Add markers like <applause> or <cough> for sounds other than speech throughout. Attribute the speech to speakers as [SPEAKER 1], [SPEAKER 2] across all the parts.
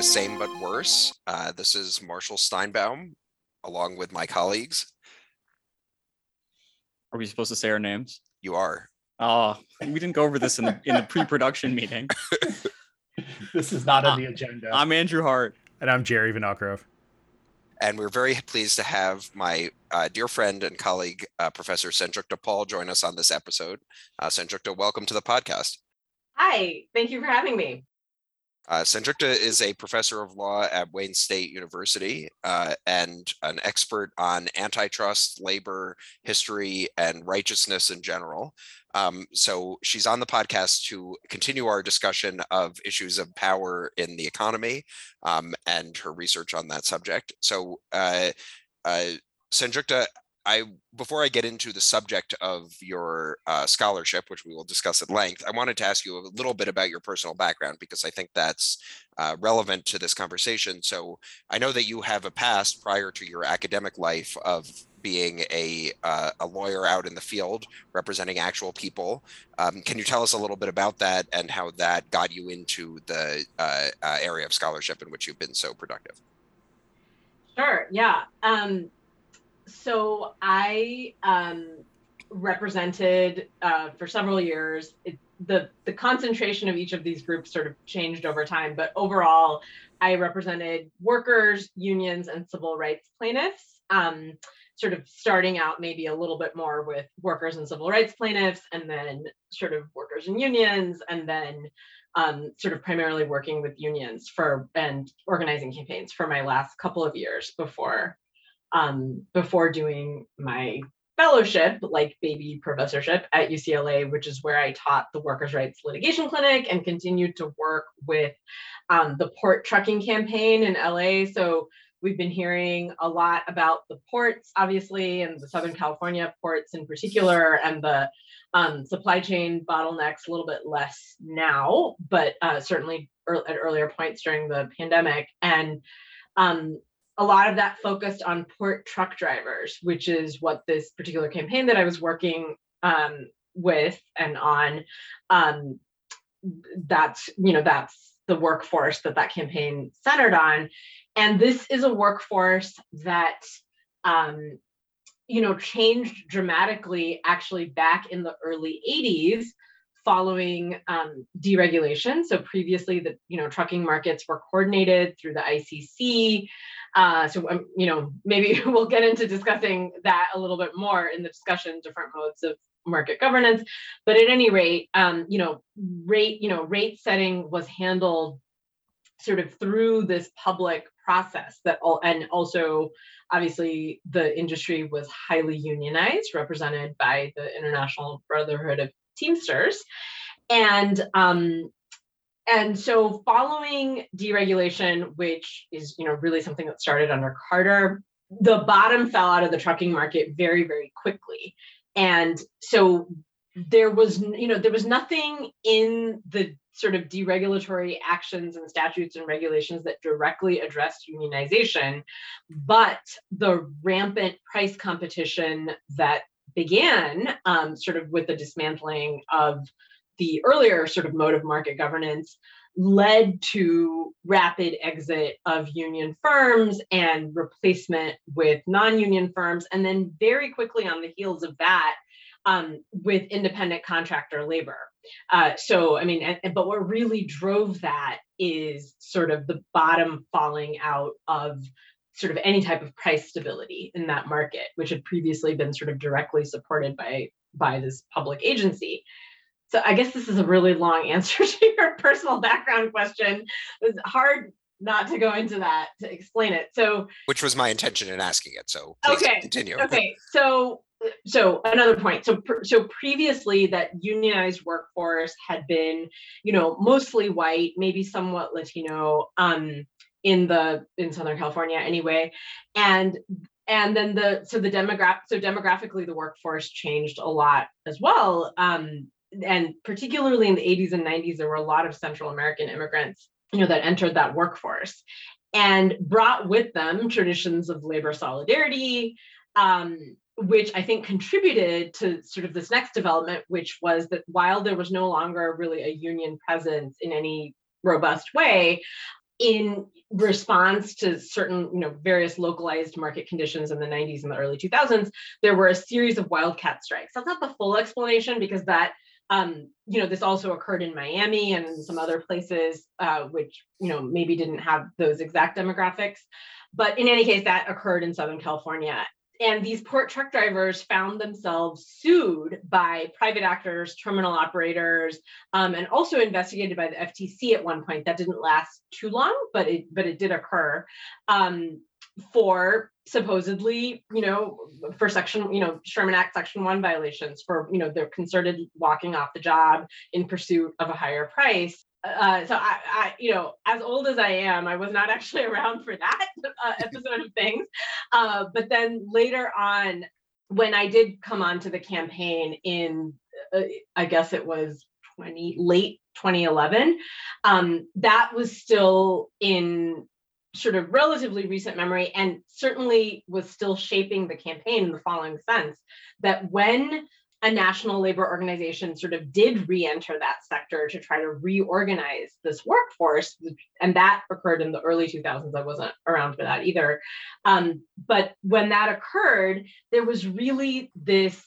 [SPEAKER 1] welcome back to The Same But Worse. Uh, this is Marshall Steinbaum, along with my colleagues.
[SPEAKER 2] Are we supposed to say our names?
[SPEAKER 1] You are.
[SPEAKER 2] Oh, we didn't go over this in the in the pre-production meeting. <laughs>
[SPEAKER 3] this is not on the agenda.
[SPEAKER 2] I'm Andrew Hart.
[SPEAKER 4] And I'm Jerry Vinogrove.
[SPEAKER 1] And we're very pleased to have my uh, dear friend and colleague, uh, Professor Sanjukta Paul, join us on this episode. Uh, Senjukta, welcome to the podcast.
[SPEAKER 5] Hi, thank you for having me.
[SPEAKER 1] Uh, is a professor of law at Wayne State University uh, and an expert on antitrust, labor, history, and righteousness in general. Um, so she's on the podcast to continue our discussion of issues of power in the economy um, and her research on that subject. So, uh, uh, I before I get into the subject of your uh, scholarship, which we will discuss at length, I wanted to ask you a little bit about your personal background because I think that's uh, relevant to this conversation. So I know that you have a past prior to your academic life of being a uh, a lawyer out in the field representing actual people. Um, can you tell us a little bit about that and how that got you into the uh, uh, area of scholarship in which you've been so productive?
[SPEAKER 5] Sure, yeah. Um, so I um, represented uh, for several years. It, the the concentration of each of these groups sort of changed over time, but overall, I represented workers, unions, and civil rights plaintiffs. Um, sort of starting out maybe a little bit more with workers and civil rights plaintiffs, and then sort of workers and unions, and then um, sort of primarily working with unions for and organizing campaigns for my last couple of years before um, before doing my fellowship, like baby professorship at UCLA, which is where I taught the Workers' Rights Litigation Clinic and continued to work with um, the port trucking campaign in LA. So we've been hearing a lot about the ports, obviously, and the Southern California ports in particular, and the um, supply chain bottlenecks a little bit less now, but uh, certainly at earlier points during the pandemic. And um, a lot of that focused on port truck drivers, which is what this particular campaign that I was working um, with and on. Um, that's you know that's the workforce that that campaign centered on, and this is a workforce that um, you know changed dramatically actually back in the early 80s following um, deregulation. So previously, the you know trucking markets were coordinated through the ICC. Uh, so um, you know maybe <laughs> we'll get into discussing that a little bit more in the discussion, different modes of market governance. But at any rate, um, you know rate you know rate setting was handled sort of through this public process that all and also obviously the industry was highly unionized represented by the international brotherhood of Teamsters. And um, and so following deregulation, which is you know really something that started under Carter, the bottom fell out of the trucking market very, very quickly. And so there was you know there was nothing in the sort of deregulatory actions and statutes and regulations that directly addressed unionization but the rampant price competition that began um, sort of with the dismantling of the earlier sort of mode of market governance led to rapid exit of union firms and replacement with non-union firms and then very quickly on the heels of that um, with independent contractor labor uh, so i mean and, but what really drove that is sort of the bottom falling out of sort of any type of price stability in that market, which had previously been sort of directly supported by by this public agency. So I guess this is a really long <laughs> answer to your personal background question. It's hard not to go into that to explain it. So
[SPEAKER 1] Which was my intention in asking it. So
[SPEAKER 5] Okay,
[SPEAKER 1] continue.
[SPEAKER 5] okay, so so another point. So so previously that unionized workforce had been, you know, mostly white, maybe somewhat Latino. Um, in the in Southern California anyway. And and then the so the demographic so demographically the workforce changed a lot as well. Um, and particularly in the 80s and 90s, there were a lot of Central American immigrants, you know, that entered that workforce and brought with them traditions of labor solidarity, um, which I think contributed to sort of this next development, which was that while there was no longer really a union presence in any robust way in response to certain you know various localized market conditions in the 90s and the early 2000s there were a series of wildcat strikes. That's not the full explanation because that um, you know this also occurred in miami and some other places uh, which you know maybe didn't have those exact demographics. But in any case that occurred in southern california. And these port truck drivers found themselves sued by private actors, terminal operators, um, and also investigated by the FTC at one point. That didn't last too long, but it but it did occur. Um, for supposedly, you know, for section, you know, Sherman Act Section One violations for you know their concerted walking off the job in pursuit of a higher price uh, so I, I, you know, as old as I am, I was not <laughs> actually around for that uh, episode of things. Uh, but then later on, when I did come onto the campaign in, uh, I guess it was 20 late 2011, um, that was still in sort of relatively recent memory, and certainly was still shaping the campaign in the following sense that when a national labor organization sort of did re-enter that sector to try to reorganize this workforce and that occurred in the early 2000s i wasn't around for that either um, but when that occurred there was really this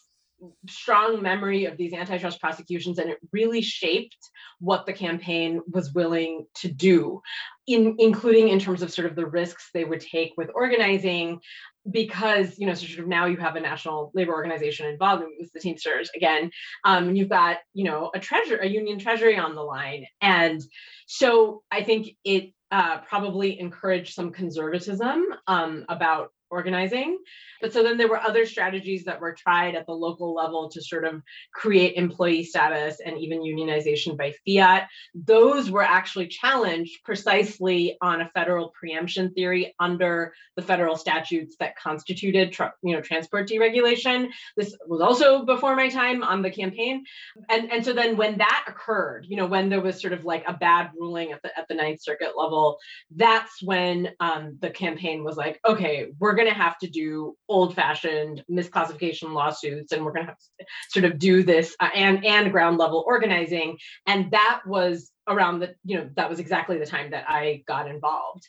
[SPEAKER 5] strong memory of these antitrust prosecutions and it really shaped what the campaign was willing to do in, including in terms of sort of the risks they would take with organizing because you know sort of now you have a national labor organization involved with the teamsters again um, and you've got you know a treasure a union treasury on the line. And so i think it uh, probably encouraged some conservatism um, about organizing. But so then there were other strategies that were tried at the local level to sort of create employee status and even unionization by fiat. Those were actually challenged precisely on a federal preemption theory under the federal statutes that constituted you know transport deregulation. This was also before my time on the campaign. And, and so then when that occurred, you know, when there was sort of like a bad ruling at the at the Ninth Circuit level, that's when um, the campaign was like, okay, we're going going to have to do old fashioned misclassification lawsuits and we're going to have to sort of do this uh, and and ground level organizing. And that was around the you know that was exactly the time that i got involved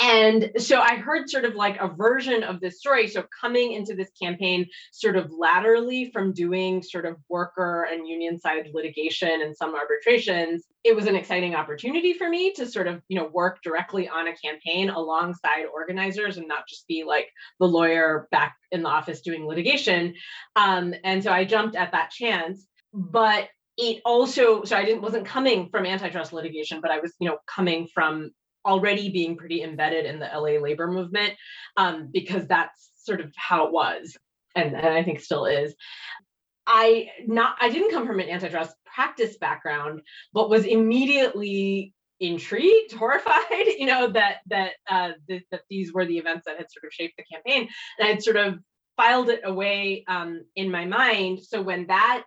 [SPEAKER 5] and so I heard sort of like a version of this story. So coming into this campaign sort of laterally from doing sort of worker and union side litigation and some arbitrations, it was an exciting opportunity for me to sort of, you know, work directly on a campaign alongside organizers and not just be like the lawyer back in the office doing litigation. Um, and so I jumped at that chance. But it also so i didn't wasn't coming from antitrust litigation but i was you know coming from already being pretty embedded in the LA labor movement um, because that's sort of how it was and, and I think still is. I not I didn't come from an antitrust practice background, but was immediately intrigued, <laughs> horrified, you know, that that uh, th- that these were the events that had sort of shaped the campaign, and I'd sort of filed it away um, in my mind. So when that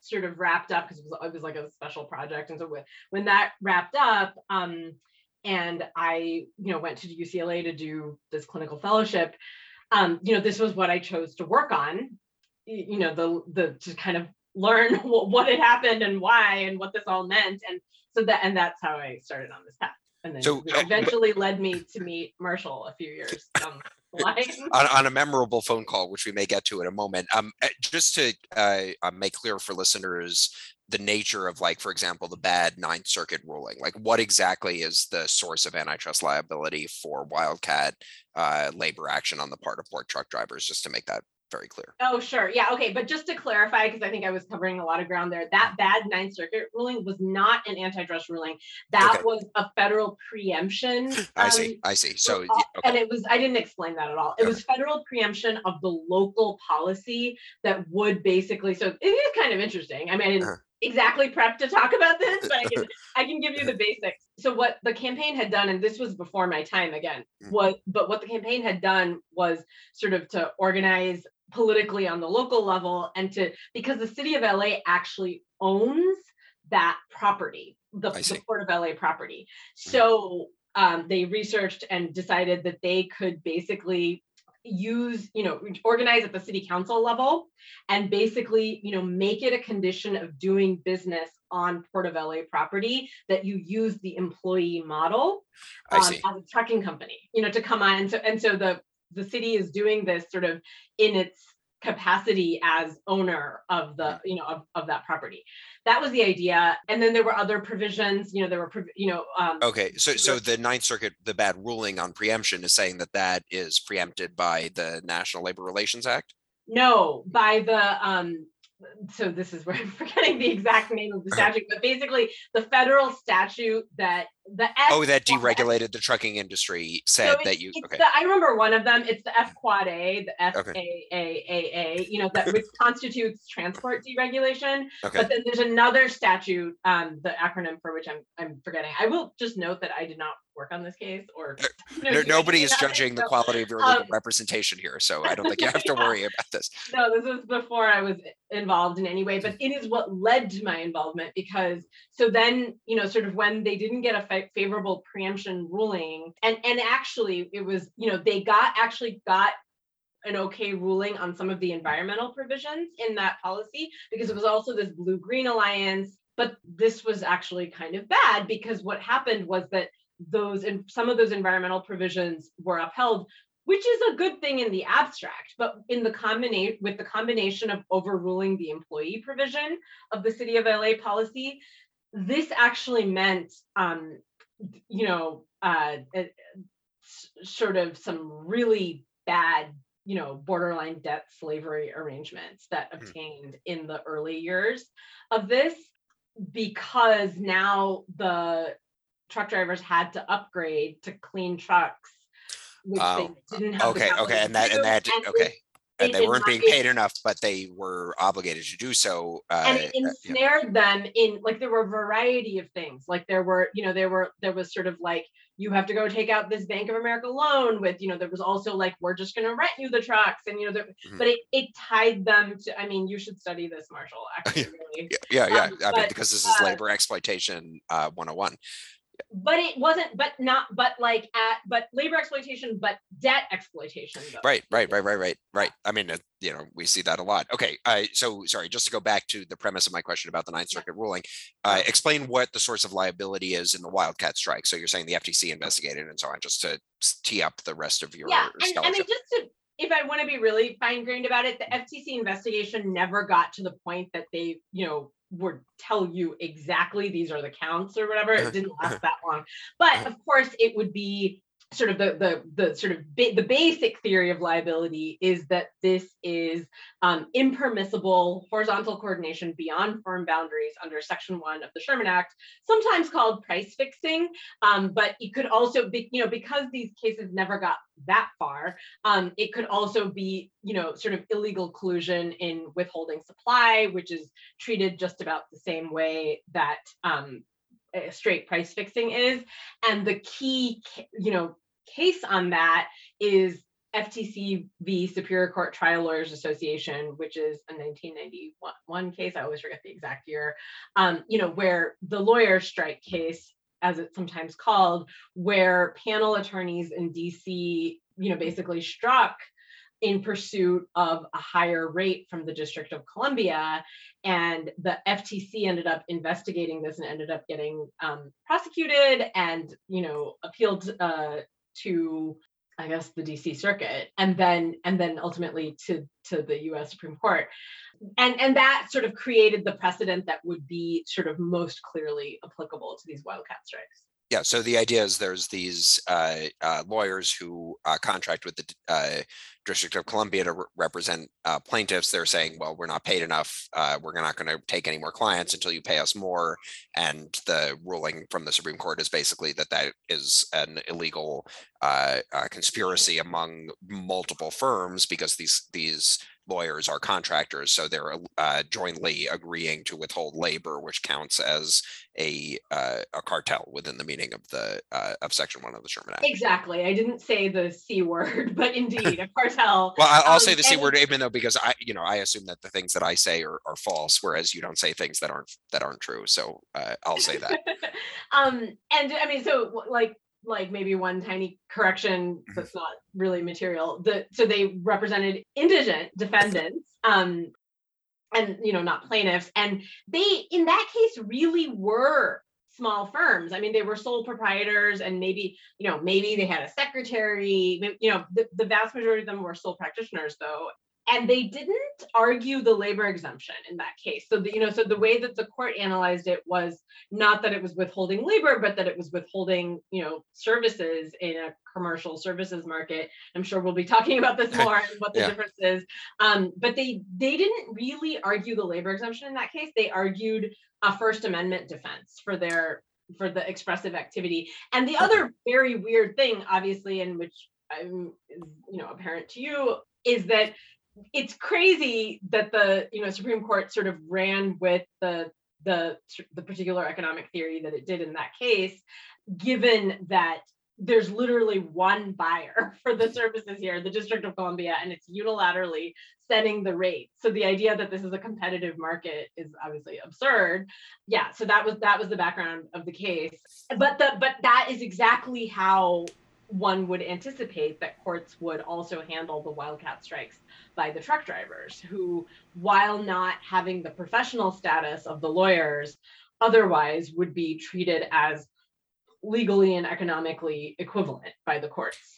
[SPEAKER 5] sort of wrapped up, because it was, it was like a special project, and so when, when that wrapped up, um, and I, you know, went to UCLA to do this clinical fellowship. Um, you know, this was what I chose to work on. You know, the the to kind of learn <laughs> what had happened and why and what this all meant, and so that and that's how I started on this path. And then so, eventually uh, led me to meet Marshall a few years um, <laughs>
[SPEAKER 1] on, on, a memorable phone call, which we may get to in a moment. Um, eh, just to uh, uh, make clear for listeners the nature of like for example the bad ninth circuit ruling like what exactly is the source of antitrust liability for wildcat uh, labor action on the part of port truck drivers just to make that very clear.
[SPEAKER 5] Oh, sure. Yeah. Okay. But just to clarify, because I think I was covering a lot of ground there, that bad Ninth Circuit ruling was not an antitrust ruling. That okay. was a federal preemption.
[SPEAKER 1] I um, see. I see. So,
[SPEAKER 5] yeah, okay. and it was, I didn't explain that at all. It okay. was federal preemption of the local policy that would basically, so it is kind of interesting. I mean, I didn't uh-huh. Exactly prep to talk about this, but I can, <laughs> I can give you the basics. So, what the campaign had done, and this was before my time again, mm. was, but what the campaign had done was sort of to organize politically on the local level and to because the city of LA actually owns that property, the, the Port of LA property. Mm-hmm. So um, they researched and decided that they could basically use you know organize at the city council level and basically you know make it a condition of doing business on Port of LA property that you use the employee model um, as a trucking company, you know, to come on. And so, and so the, the city is doing this sort of in its capacity as owner of the, you know, of, of that property. That was the idea. And then there were other provisions, you know, there were, you know, um,
[SPEAKER 1] Okay, so so the Ninth Circuit, the bad ruling on preemption is saying that that is preempted by the National Labor Relations Act?
[SPEAKER 5] No, by the um so this is where <laughs> I'm forgetting the exact name of the statute, but basically the federal statute that the F
[SPEAKER 1] Oh, that deregulated the trucking industry said
[SPEAKER 5] it's-
[SPEAKER 1] that you, okay,
[SPEAKER 5] the- I remember one of them. It's the F quad A, the F
[SPEAKER 1] Okay.
[SPEAKER 5] A A A A. You know that which <laughs> constitutes transport deregulation.
[SPEAKER 1] okay.
[SPEAKER 5] But then there's another statute, um, the acronym for which I'm I'm forgetting. I will just note that I did not work on this case or <laughs> know,
[SPEAKER 1] No- Nobody is judging the
[SPEAKER 5] so-
[SPEAKER 1] quality of your legal
[SPEAKER 5] um,
[SPEAKER 1] representation here, so I don't think you have to
[SPEAKER 5] Yeah. <laughs>
[SPEAKER 1] worry about this.
[SPEAKER 5] no, this was before I was involved in any way, but it is what led to my involvement because so then, you know, sort of when they didn't get a fa- favorable preemption ruling, and and actually it was, you know, they got actually got an okay ruling on some of the environmental provisions in that policy because it was also this blue green alliance but this was actually kind of bad because what happened was that those and some of those environmental provisions were upheld which is a good thing in the abstract but in the combination with the combination of overruling the employee provision of the city of la policy this actually meant um you know uh it- sort of some really bad you know borderline debt slavery arrangements that
[SPEAKER 1] Hmm.
[SPEAKER 5] obtained in the early years of this because now the truck drivers had to upgrade to clean trucks which
[SPEAKER 1] Oh,
[SPEAKER 5] they didn't have
[SPEAKER 1] Okay, okay, and that, and that, okay. And they weren't being paid enough, but they were obligated to do so. uh,
[SPEAKER 5] and it
[SPEAKER 1] uh,
[SPEAKER 5] ensnared them in like there were a variety of things like there were you know there were there was sort of like you have to go take out this bank of america loan with you know there was also like we're just going to rent you the trucks and you know there,
[SPEAKER 1] Mhm.
[SPEAKER 5] but it, it tied them to i mean you should study this marshall <laughs> actually really.
[SPEAKER 1] Yeah, yeah, yeah.
[SPEAKER 5] um,
[SPEAKER 1] I mean, because this is
[SPEAKER 5] uh,
[SPEAKER 1] labor exploitation, uh, one oh one.
[SPEAKER 5] But it wasn't but not but like at but labor exploitation but debt exploitation though.
[SPEAKER 1] Right, right, right, right, right, right. I mean, uh, you know, we see that a lot. Okay, uh, so sorry, just to go back to the premise of my question about the Ninth. Circuit ruling, uh, explain what the source of liability is in the Wildcat strike. So you're saying the FTC investigated and so on, just to tee up the rest of your
[SPEAKER 5] yeah and, I
[SPEAKER 1] scholarship.
[SPEAKER 5] just to if i want to be really fine grained about it the ftc investigation never got to the point that they you know would tell you exactly these are the counts or whatever. It <laughs> didn't last that long. But of course it would be sort of the the the sort of ba- the basic theory of liability is that this is um, impermissible horizontal coordination beyond firm boundaries under section one of the sherman act sometimes called price fixing. Um, but it could also be you know because these cases never got that far um, it could also be you know sort of illegal collusion in withholding supply which is treated just about the same way that um, straight price fixing is. And the key you know case on that is FTC v Superior Court Trial Lawyers Association, which is a 1991 case. I always forget the exact year. Um, you know, where the lawyer strike case, as it's sometimes called, where panel attorneys in DC, you know, basically struck in pursuit of a higher rate from the District of Columbia. And the FTC ended up investigating this and ended up getting um, prosecuted and, you know, appealed uh, to, I guess, the DC Circuit, and then and then ultimately to to the U.S. Supreme Court. And and that sort of created the precedent that would be sort of most clearly applicable to these wildcat strikes.
[SPEAKER 1] Yeah, so the idea is there's these uh, uh, lawyers who uh, contract with the uh, District of Columbia to re- represent uh, plaintiffs. They're saying, well, we're not paid enough. Uh, we're not going to take any more clients until you pay us more. And the ruling from the Supreme Court is basically that that is an illegal conspiracy among multiple firms because these these lawyers are contractors, so they're uh, jointly agreeing to withhold labor, which counts as a uh, a cartel within the meaning of the uh, of Section One of the Sherman Act.
[SPEAKER 5] Exactly. I didn't say the c word, <laughs> but indeed a cartel.
[SPEAKER 1] Well, I'll
[SPEAKER 5] Um,
[SPEAKER 1] say the c word, even though because I, you know, I assume that the things that I say are, are false, whereas you don't say things that aren't that aren't true. So uh, I'll say that. <laughs>
[SPEAKER 5] um and i mean so like like maybe one tiny correction
[SPEAKER 1] Mm-hmm.
[SPEAKER 5] that's not really material. The so they represented indigent defendants um and you know not plaintiffs and they in that case really were small firms. I mean they were sole proprietors and maybe you know maybe they had a secretary you know the, the vast majority of them were sole practitioners though and they didn't argue the labor exemption in that case. So the, you know so the way that the court analyzed it was not that it was withholding labor but that it was withholding you know services in a commercial services market. I'm sure we'll be talking about this more and what the
[SPEAKER 1] Yeah.
[SPEAKER 5] difference is. Um, but they they didn't really argue the labor exemption in that case. They argued a first amendment defense for their for the expressive activity. And the other very weird thing obviously in which i'm is, you know apparent to you is that it's crazy that the you know Supreme Court sort of ran with the the the particular economic theory that it did in that case, given that there's literally one buyer <laughs> for the services here, the District of Columbia, and it's unilaterally setting the rate. So the idea that this is a competitive market is obviously absurd. Yeah, so that was that was the background of the case. But the but that is exactly how one would anticipate that courts would also handle the wildcat strikes by the truck drivers who while not having the professional status of the lawyers otherwise would be treated as legally and economically equivalent by the courts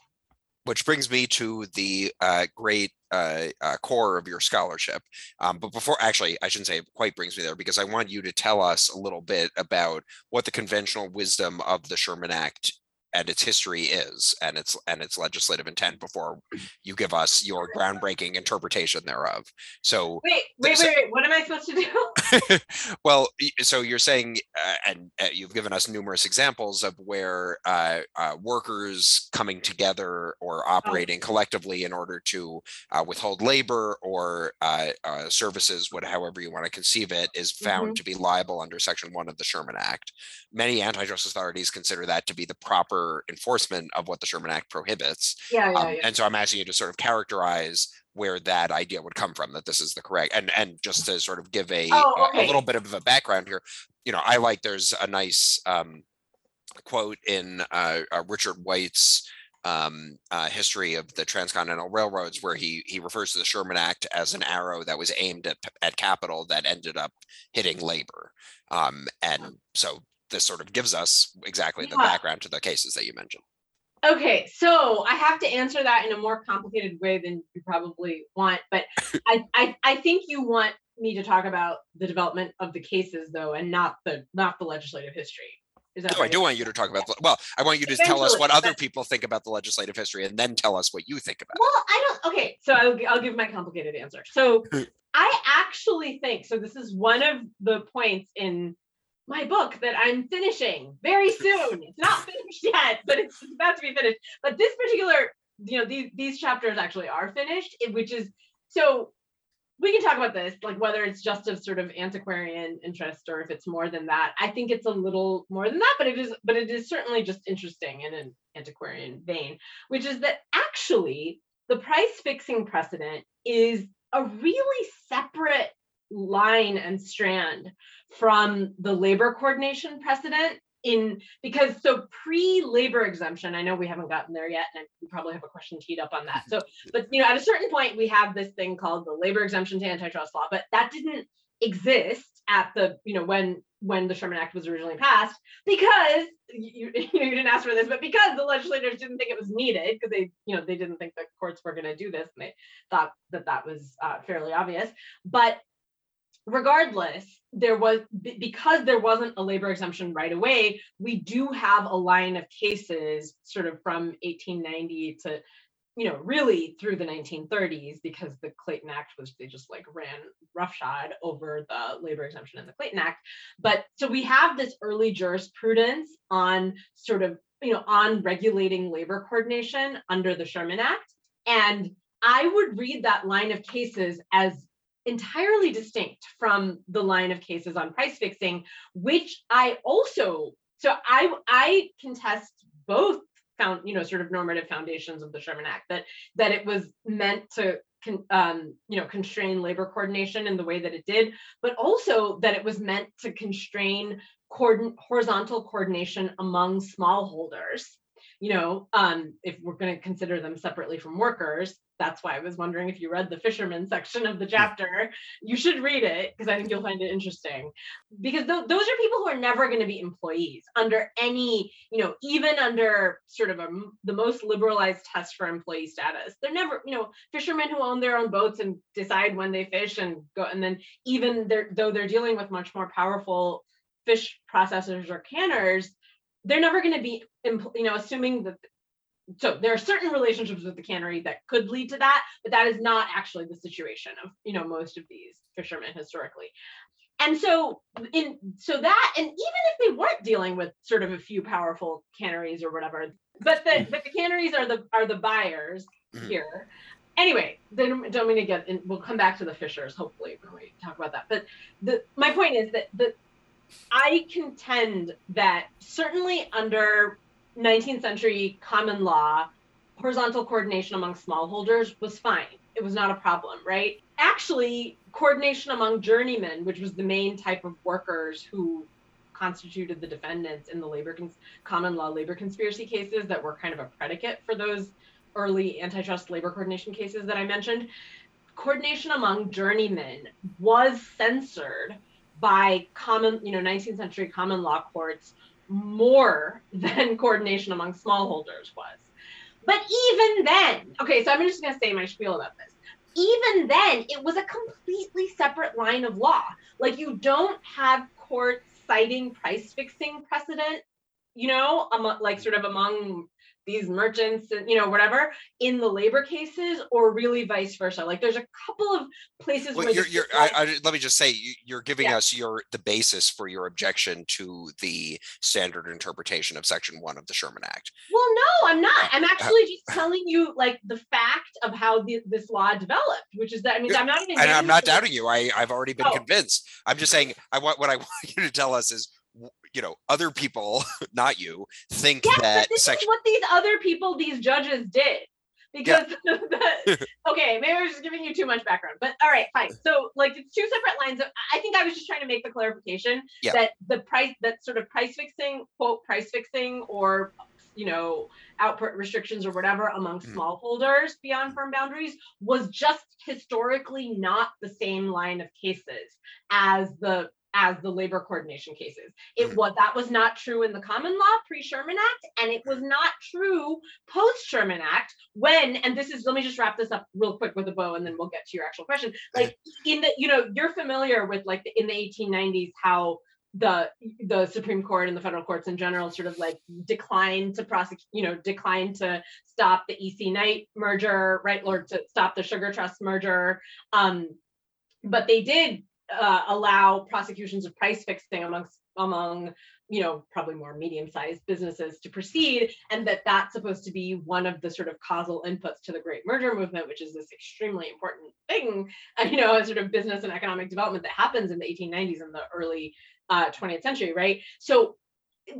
[SPEAKER 1] which brings me to the uh, great uh, uh, core of your scholarship. Um, but before, actually, I shouldn't say it quite brings me there because I want you to tell us a little bit about what the conventional wisdom of the Sherman Act and its history is, and its and its legislative intent before you give us your groundbreaking interpretation thereof. So,
[SPEAKER 5] wait wait
[SPEAKER 1] So-
[SPEAKER 5] wait, wait what am i supposed to do <laughs>
[SPEAKER 1] well, so you're saying, uh, and uh, you've given us numerous examples of where uh, uh, workers coming together or operating collectively in order to uh, withhold labor or uh, uh, services, what, however you want to conceive it, is found to be liable under Section One of the Sherman Act. Many antitrust authorities consider that to be the proper enforcement of what the Sherman Act prohibits.
[SPEAKER 5] yeah yeah
[SPEAKER 1] Um,
[SPEAKER 5] yeah
[SPEAKER 1] and so I'm asking you to sort of characterize where that idea would come from, that this is the correct, and, and just to sort of give a,
[SPEAKER 5] Oh,
[SPEAKER 1] a- a little bit of a background here, you know, I like, there's a nice um, quote in uh, uh, Richard White's um, uh, history of the transcontinental railroads, where he, he refers to the Sherman Act as an arrow that was aimed at, at capital that ended up hitting labor. Um, and so this sort of gives us exactly the background to the cases that you mentioned.
[SPEAKER 5] Okay, so I have to answer that in a more complicated way than you probably want, but <laughs> I, I I think you want me to talk about the development of the cases though, and not the not the legislative history. Is that
[SPEAKER 1] No, I do want you to talk about, the- well, I want you to tell us what other people think about the legislative history and then tell us what you think about it.
[SPEAKER 5] Well, I don't. Okay, so I'll, I'll give my complicated answer. So <laughs> I actually think so. This is one of the points in my book that I'm finishing very <laughs> soon. It's not finished yet, but it's it's about to be finished. But this particular, you know, these these chapters actually are finished, which is so. We can talk about this, like whether it's just of sort of antiquarian interest or if it's more than that. I think it's a little more than that, but it is, but it is certainly just interesting in an antiquarian vein, which is that actually the price fixing precedent is a really separate line and strand from the labor coordination precedent in because so pre-labor exemption i know we haven't gotten there yet and we probably have a question teed up on that. So <laughs> but you know at a certain point we have this thing called the labor exemption to antitrust law but that didn't exist at the you know when when the sherman act was originally passed because you, you, <laughs> you didn't ask for this but because the legislators didn't think it was needed because they you know they didn't think the courts were going to do this and they thought that that was uh, fairly obvious. But regardless there was be- because there wasn't a labor exemption right away we do have a line of cases sort of from 1890 to you know really through the 1930s because the clayton act was they just like ran roughshod over the labor exemption in the clayton act. But so we have this early jurisprudence on sort of you know on regulating labor coordination under the sherman act. And i would read that line of cases as entirely distinct from the line of cases on price fixing which i also so i i contest both found you know sort of normative foundations of the sherman act that that it was meant to con, um, you know constrain labor coordination in the way that it did but also that it was meant to constrain coordin- horizontal coordination among smallholders. You know um, if we're going to consider them separately from workers that's why I was wondering if you read the fisherman section of the chapter. You should read it because I think you'll find it interesting. Because th- those are people who are never going to be employees under any, you know, even under sort of a, the most liberalized test for employee status. They're never, you know, fishermen who own their own boats and decide when they fish and go, and then even they're, though they're dealing with much more powerful fish processors or canners, they're never going to be, you know, assuming that so there are certain relationships with the cannery that could lead to that, but that is not actually the situation of you know most of these fishermen historically. And so in so that and even if they weren't dealing with sort of a few powerful canneries or whatever, but the but the canneries are the are the buyers mm-hmm. here. Anyway, then don't mean to get in, we'll come back to the fishers hopefully when we talk about that. But the my point is that the I contend that certainly under 19th century common law, horizontal coordination among smallholders was fine. It was not a problem, right? Actually, coordination among journeymen, which was the main type of workers who constituted the defendants in the labor cons- common law labor conspiracy cases that were kind of a predicate for those early antitrust labor coordination cases that I mentioned. Coordination among journeymen was censored by common, you know, 19th century common law courts more <laughs> than coordination among smallholders was. But even then, okay, so I'm just going to say my spiel about this. Even then, it was a completely separate line of law. Like you don't have courts citing price fixing precedent, you know, among, like sort of among these merchants and you know whatever in the labor cases or really vice versa. Like there's a couple of places
[SPEAKER 1] well,
[SPEAKER 5] where
[SPEAKER 1] you're, you're I, I, let me just say you're giving yeah. us your the basis for your objection to the standard interpretation of section one of the sherman act.
[SPEAKER 5] Well no i'm not. Uh, i'm uh, actually just telling you like the fact of how the, this law developed which is that i mean i'm not even
[SPEAKER 1] and i'm not doubting you. I i've already been oh. convinced. I'm just saying i want what i <laughs> want you to tell us is you know other people <laughs> not you think
[SPEAKER 5] yes,
[SPEAKER 1] that
[SPEAKER 5] this section- is what these other people these judges did because <laughs> yeah. the, <laughs> okay maybe i was just giving you too much background but all right fine so like it's two separate lines of i think i was just trying to make the clarification yeah. that the price that sort of price fixing quote price fixing or you know output restrictions or whatever among mm. smallholders beyond firm boundaries was just historically not the same line of cases as the as the labor coordination cases. It was that was not true in the common law pre-Sherman Act, and it was not true post-Sherman Act when, and this is let me just wrap this up real quick with a bow, and then we'll get to your actual question. Like in the, you know, you're familiar with like in the 1890s how the the Supreme Court and the federal courts in general sort of like declined to prosecute, you know, declined to stop the EC Knight merger, right, or to stop the Sugar Trust merger. Um, but they did uh, allow prosecutions of price fixing amongst among you know probably more medium-sized businesses to proceed and that that's supposed to be one of the sort of causal inputs to the great merger movement which is this extremely important thing uh, you know a sort of business and economic development that happens in the 1890s and the early uh, 20th century right? So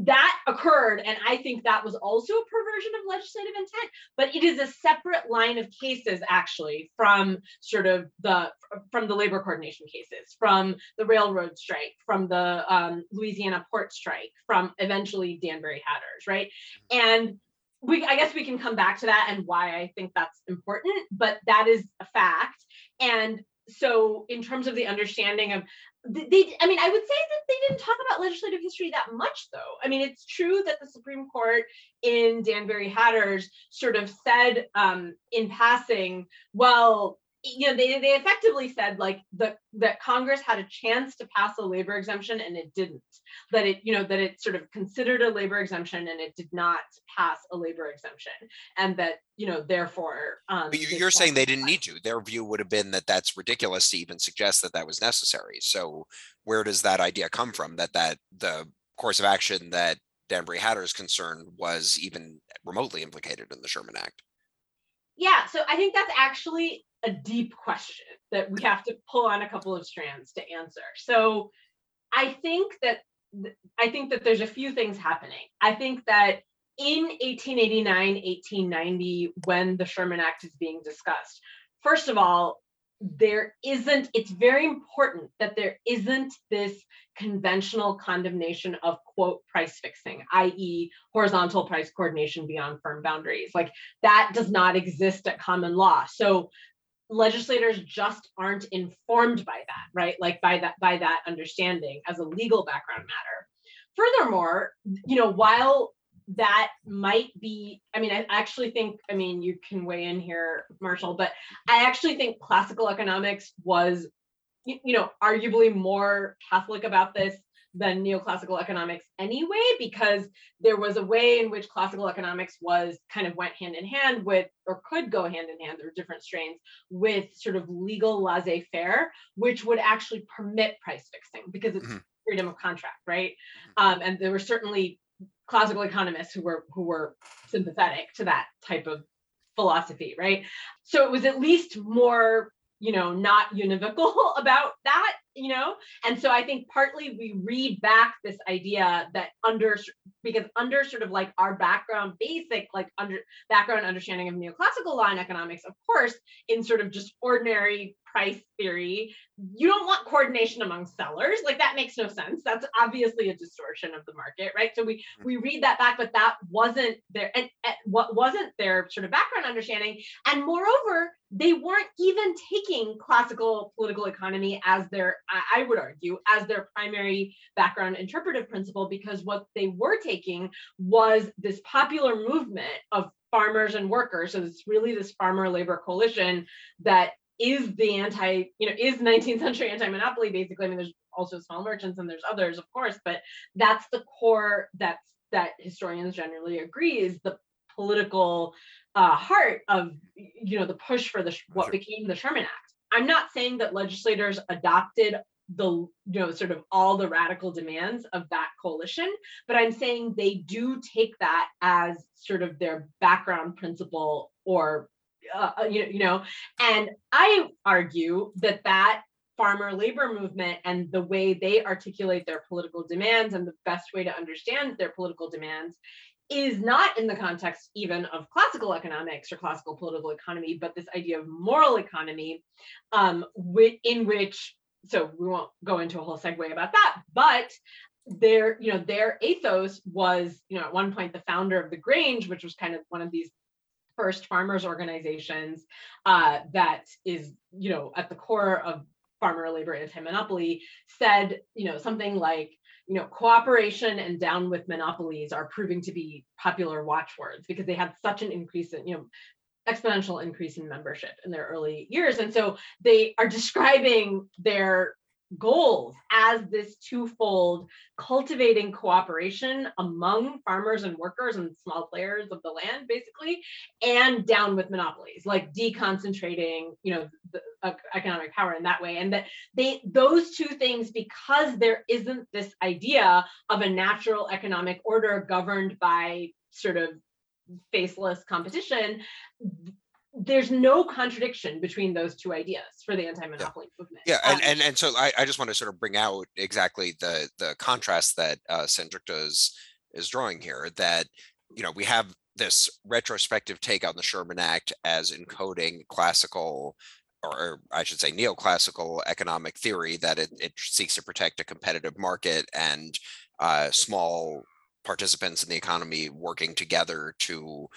[SPEAKER 5] that occurred and i think that was also a perversion of legislative intent but it is a separate line of cases actually from sort of the from the labor coordination cases from the railroad strike from the um, louisiana port strike from eventually danbury hatters right? And we i guess we can come back to that and why i think that's important but that is a fact. And so in terms of the understanding of they i mean i would say that they didn't talk about legislative history that much though. I mean it's true that the supreme court in danbury hatters sort of said um, in passing well you know they, they effectively said like the that congress had a chance to pass a labor exemption and it didn't. That it you know that it sort of considered a labor exemption and it did not pass a labor exemption. And that you know therefore um,
[SPEAKER 1] you're saying they didn't need to. Their view would have been that that's ridiculous to even suggest that that was necessary. So where does that idea come from? That that the course of action that danbury hatter's concern was even remotely implicated in the sherman act?
[SPEAKER 5] Yeah so i think that's actually a deep question that we have to pull on a couple of strands to answer. So I think that I think that there's a few things happening. I think that in 1889, 1890, when the Sherman Act is being discussed, first of all, there isn't it's very important that there isn't this conventional condemnation of quote price fixing i.e horizontal price coordination beyond firm boundaries like that does not exist at common law so legislators just aren't informed by that right? Like by that by that understanding as a legal background matter. Furthermore you know while that might be i mean i actually think i mean you can weigh in here marshall but i actually think classical economics was you, know arguably more catholic about this than neoclassical economics anyway because there was a way in which classical economics was kind of went hand in hand with or could go hand in hand there were different strains with sort of legal laissez-faire which would actually permit price fixing because it's mm-hmm. freedom of contract right um, and there were certainly classical economists who were who were sympathetic to that type of philosophy, right? So it was at least more, you know, not univocal <laughs> about that you know? And so i think partly we read back this idea that under because under sort of like our background basic like under background understanding of neoclassical law and economics of course in sort of just ordinary price theory you don't want coordination among sellers. Like that makes no sense. That's obviously a distortion of the market right? So we hmm. we read that back but that wasn't their and, and what wasn't their sort of background understanding. And moreover they weren't even taking classical political economy as their I would argue, as their primary background interpretive principle, because what they were taking was this popular movement of farmers and workers. So it's really this farmer labor coalition that is the anti, you know, is 19th century anti-monopoly, basically. I mean, there's also small merchants and there's others, of course, but that's the core that's that historians generally agree is the political uh, heart of you know the push for the what became the Sherman Act. I'm not saying that legislators adopted the you know sort of all the radical demands of that coalition but i'm saying they do take that as sort of their background principle or uh, uh you, you know and i argue that that farmer labor movement and the way they articulate their political demands and the best way to understand their political demands is not in the context even of classical economics or classical political economy, but this idea of moral economy, um, in which so we won't go into a whole segue about that, but their, you know, their ethos was, you know, at one point the founder of the Grange, which was kind of one of these first farmers organizations uh, that is, you know, at the core of farmer labor anti-monopoly, said, you know, something like, you know, cooperation and down with monopolies are proving to be popular watchwords because they had such an increase in, you know, exponential increase in membership in their early years. And so they are describing their goals as this twofold cultivating cooperation among farmers and workers and small players of the land basically and down with monopolies like deconcentrating you know the uh, economic power in that way. And that they those two things because there isn't this idea of a natural economic order governed by sort of faceless competition there's no contradiction between those two ideas for the anti-monopoly
[SPEAKER 1] yeah.
[SPEAKER 5] movement.
[SPEAKER 1] Yeah, and, um, and and so I, I just want to sort of bring out exactly the the contrast that uh, Sanjukta is is drawing here. That you know we have this retrospective take on the Sherman Act as encoding classical or I should say neoclassical economic theory that it, it seeks to protect a competitive market and uh, small participants in the economy working together to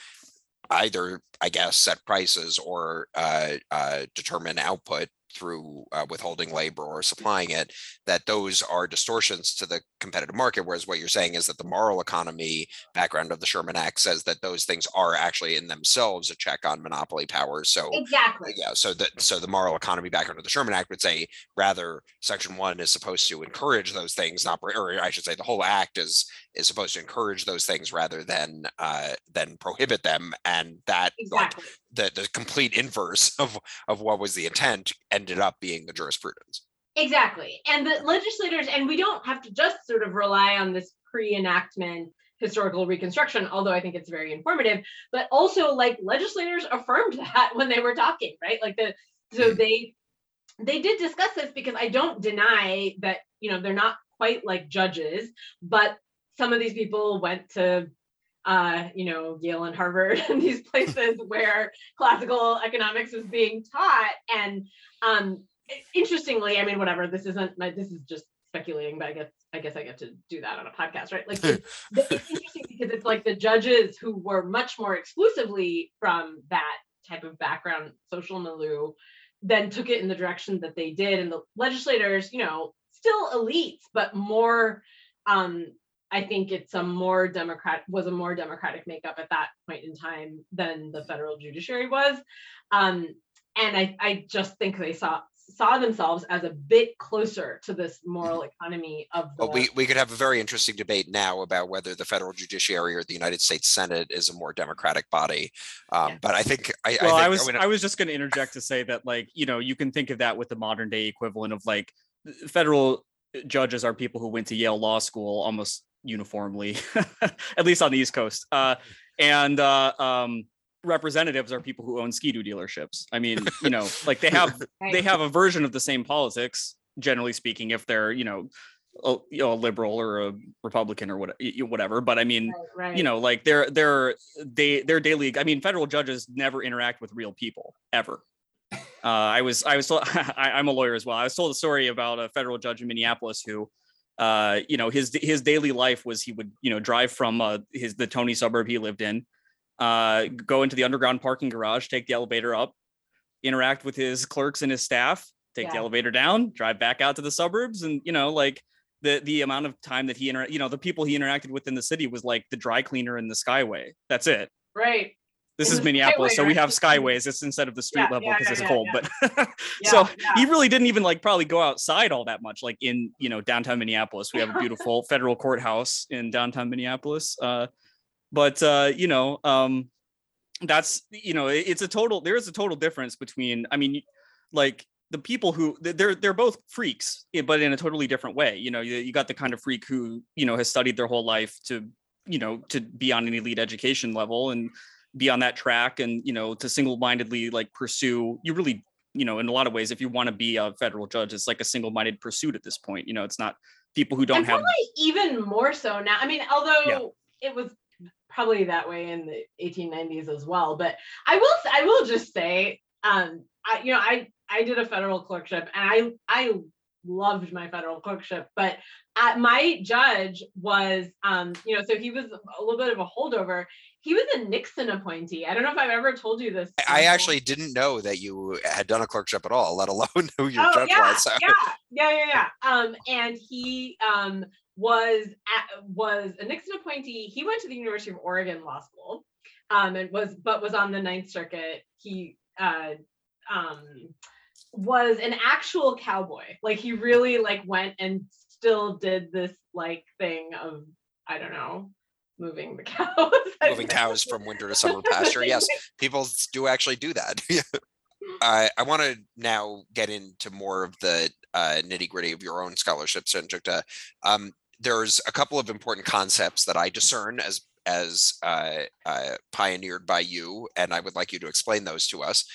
[SPEAKER 1] either, I guess, set prices or uh, uh, determine output through uh, withholding labor or supplying it, that those are distortions to the competitive market. Whereas what you're saying is that the moral economy background of the Sherman Act says that those things are actually in themselves a check on monopoly powers. So
[SPEAKER 5] exactly,
[SPEAKER 1] yeah. So that so the moral economy background of the Sherman Act would say rather Section One is supposed to encourage those things, not or I should say the whole act is is supposed to encourage those things rather than uh, than prohibit them, and that
[SPEAKER 5] exactly.
[SPEAKER 1] like the the complete inverse <laughs> of of what was the intent ended up being the jurisprudence.
[SPEAKER 5] Exactly. And the legislators, and we don't have to just sort of rely on this pre enactment historical reconstruction, although I think it's very informative, but also like legislators affirmed <laughs> that when they were talking, right? Like the, so mm-hmm. they, they did discuss this because I don't deny that, you know, they're not quite like judges, but some of these people went to uh, you know, Yale and Harvard <laughs> and these places where classical economics was being taught. And um, interestingly, I mean, whatever, this isn't my, this is just speculating, but I guess I guess I get to do that on a podcast, right? Like it's, it's interesting because it's like the judges who were much more exclusively from that type of background, social milieu, then took it in the direction that they did, and the legislators, you know, still elites, but more um, I think it's a more democrat was a more democratic makeup at that point in time than the federal judiciary was. Um, and I, I just think they saw saw themselves as a bit closer to this moral economy of the,
[SPEAKER 1] But we, we could have a very interesting debate now about whether the federal judiciary or the United States Senate is a more democratic body. Um,
[SPEAKER 5] Yeah.
[SPEAKER 1] but I think, I,
[SPEAKER 2] well,
[SPEAKER 1] I
[SPEAKER 2] I,
[SPEAKER 1] think,
[SPEAKER 2] was
[SPEAKER 1] mean,
[SPEAKER 2] I was just going to interject to say that like you know you can think of that with the modern day equivalent of like federal judges are people who went to Yale Law School almost uniformly, <laughs> at least on the East Coast, uh, and uh, um, representatives are people who own ski-doo dealerships. I mean, you know, <laughs> like they have they have a version of the same politics, generally speaking, if they're you know, a, you know, a liberal or a Republican or what, whatever. But I mean,
[SPEAKER 5] Right, right.
[SPEAKER 2] you know like they're they're they they're daily i mean federal judges never interact with real people ever uh, i was i was told <laughs> I, i'm a lawyer as well i was told a story about a federal judge in minneapolis who uh you know his his daily life was he would you know drive from uh his the tony suburb he lived in uh go into the underground parking garage take the elevator up interact with his clerks and his staff take the elevator down drive back out to the suburbs and you know like the the amount of time that he inter- you know the people he interacted with in the city was like the dry cleaner in the skyway. That's it.
[SPEAKER 5] Right.
[SPEAKER 2] This is minneapolis
[SPEAKER 5] Skyway,
[SPEAKER 2] so we have skyways it's instead of the street
[SPEAKER 5] Yeah,
[SPEAKER 2] level because
[SPEAKER 5] yeah,
[SPEAKER 2] it's
[SPEAKER 5] yeah,
[SPEAKER 2] cold but <laughs> so he really didn't even like probably go outside all that much like in you know downtown minneapolis. We have a <laughs> beautiful federal courthouse in downtown minneapolis uh but uh you know um that's you know it- it's a total there is a total difference between i mean like the people who they're they're both freaks eh, but in a totally different way you know you, you got the kind of freak who you know has studied their whole life to you know to be on an elite education level and be on that track and you know to single-mindedly like pursue you really you know in a lot of ways if you want to be a federal judge it's like a single-minded pursuit at this point you know it's not people who don't
[SPEAKER 5] and
[SPEAKER 2] have
[SPEAKER 5] probably even more so now. I mean, although it was probably that way in the 1890s as well, but I will i will just say, um, I you know I I did a federal clerkship and I I loved my federal clerkship, but at my judge was um you know so he was a little bit of a holdover. He was a Nixon appointee. I don't know if I've ever told you this.
[SPEAKER 1] I actually didn't know that you had done a clerkship at all, let alone <laughs> who your
[SPEAKER 5] oh
[SPEAKER 1] judge
[SPEAKER 5] yeah,
[SPEAKER 1] was. So.
[SPEAKER 5] yeah, yeah, yeah, yeah. Um, and he um was at, was a Nixon appointee. He went to the University of Oregon Law School, um, and was but was on the Ninth Circuit. He uh um was an actual cowboy. Like he really like went and still did this like thing of I don't know moving the <laughs> cows.
[SPEAKER 1] Moving cows from winter to <laughs> summer pasture. Yes, people do actually do that. <laughs> I I want to now get into more of the uh, nitty gritty of your own scholarship, Sanjukta. Um, there's a couple of important concepts that I discern as as uh, uh, pioneered by you, and I would like you to explain those to us.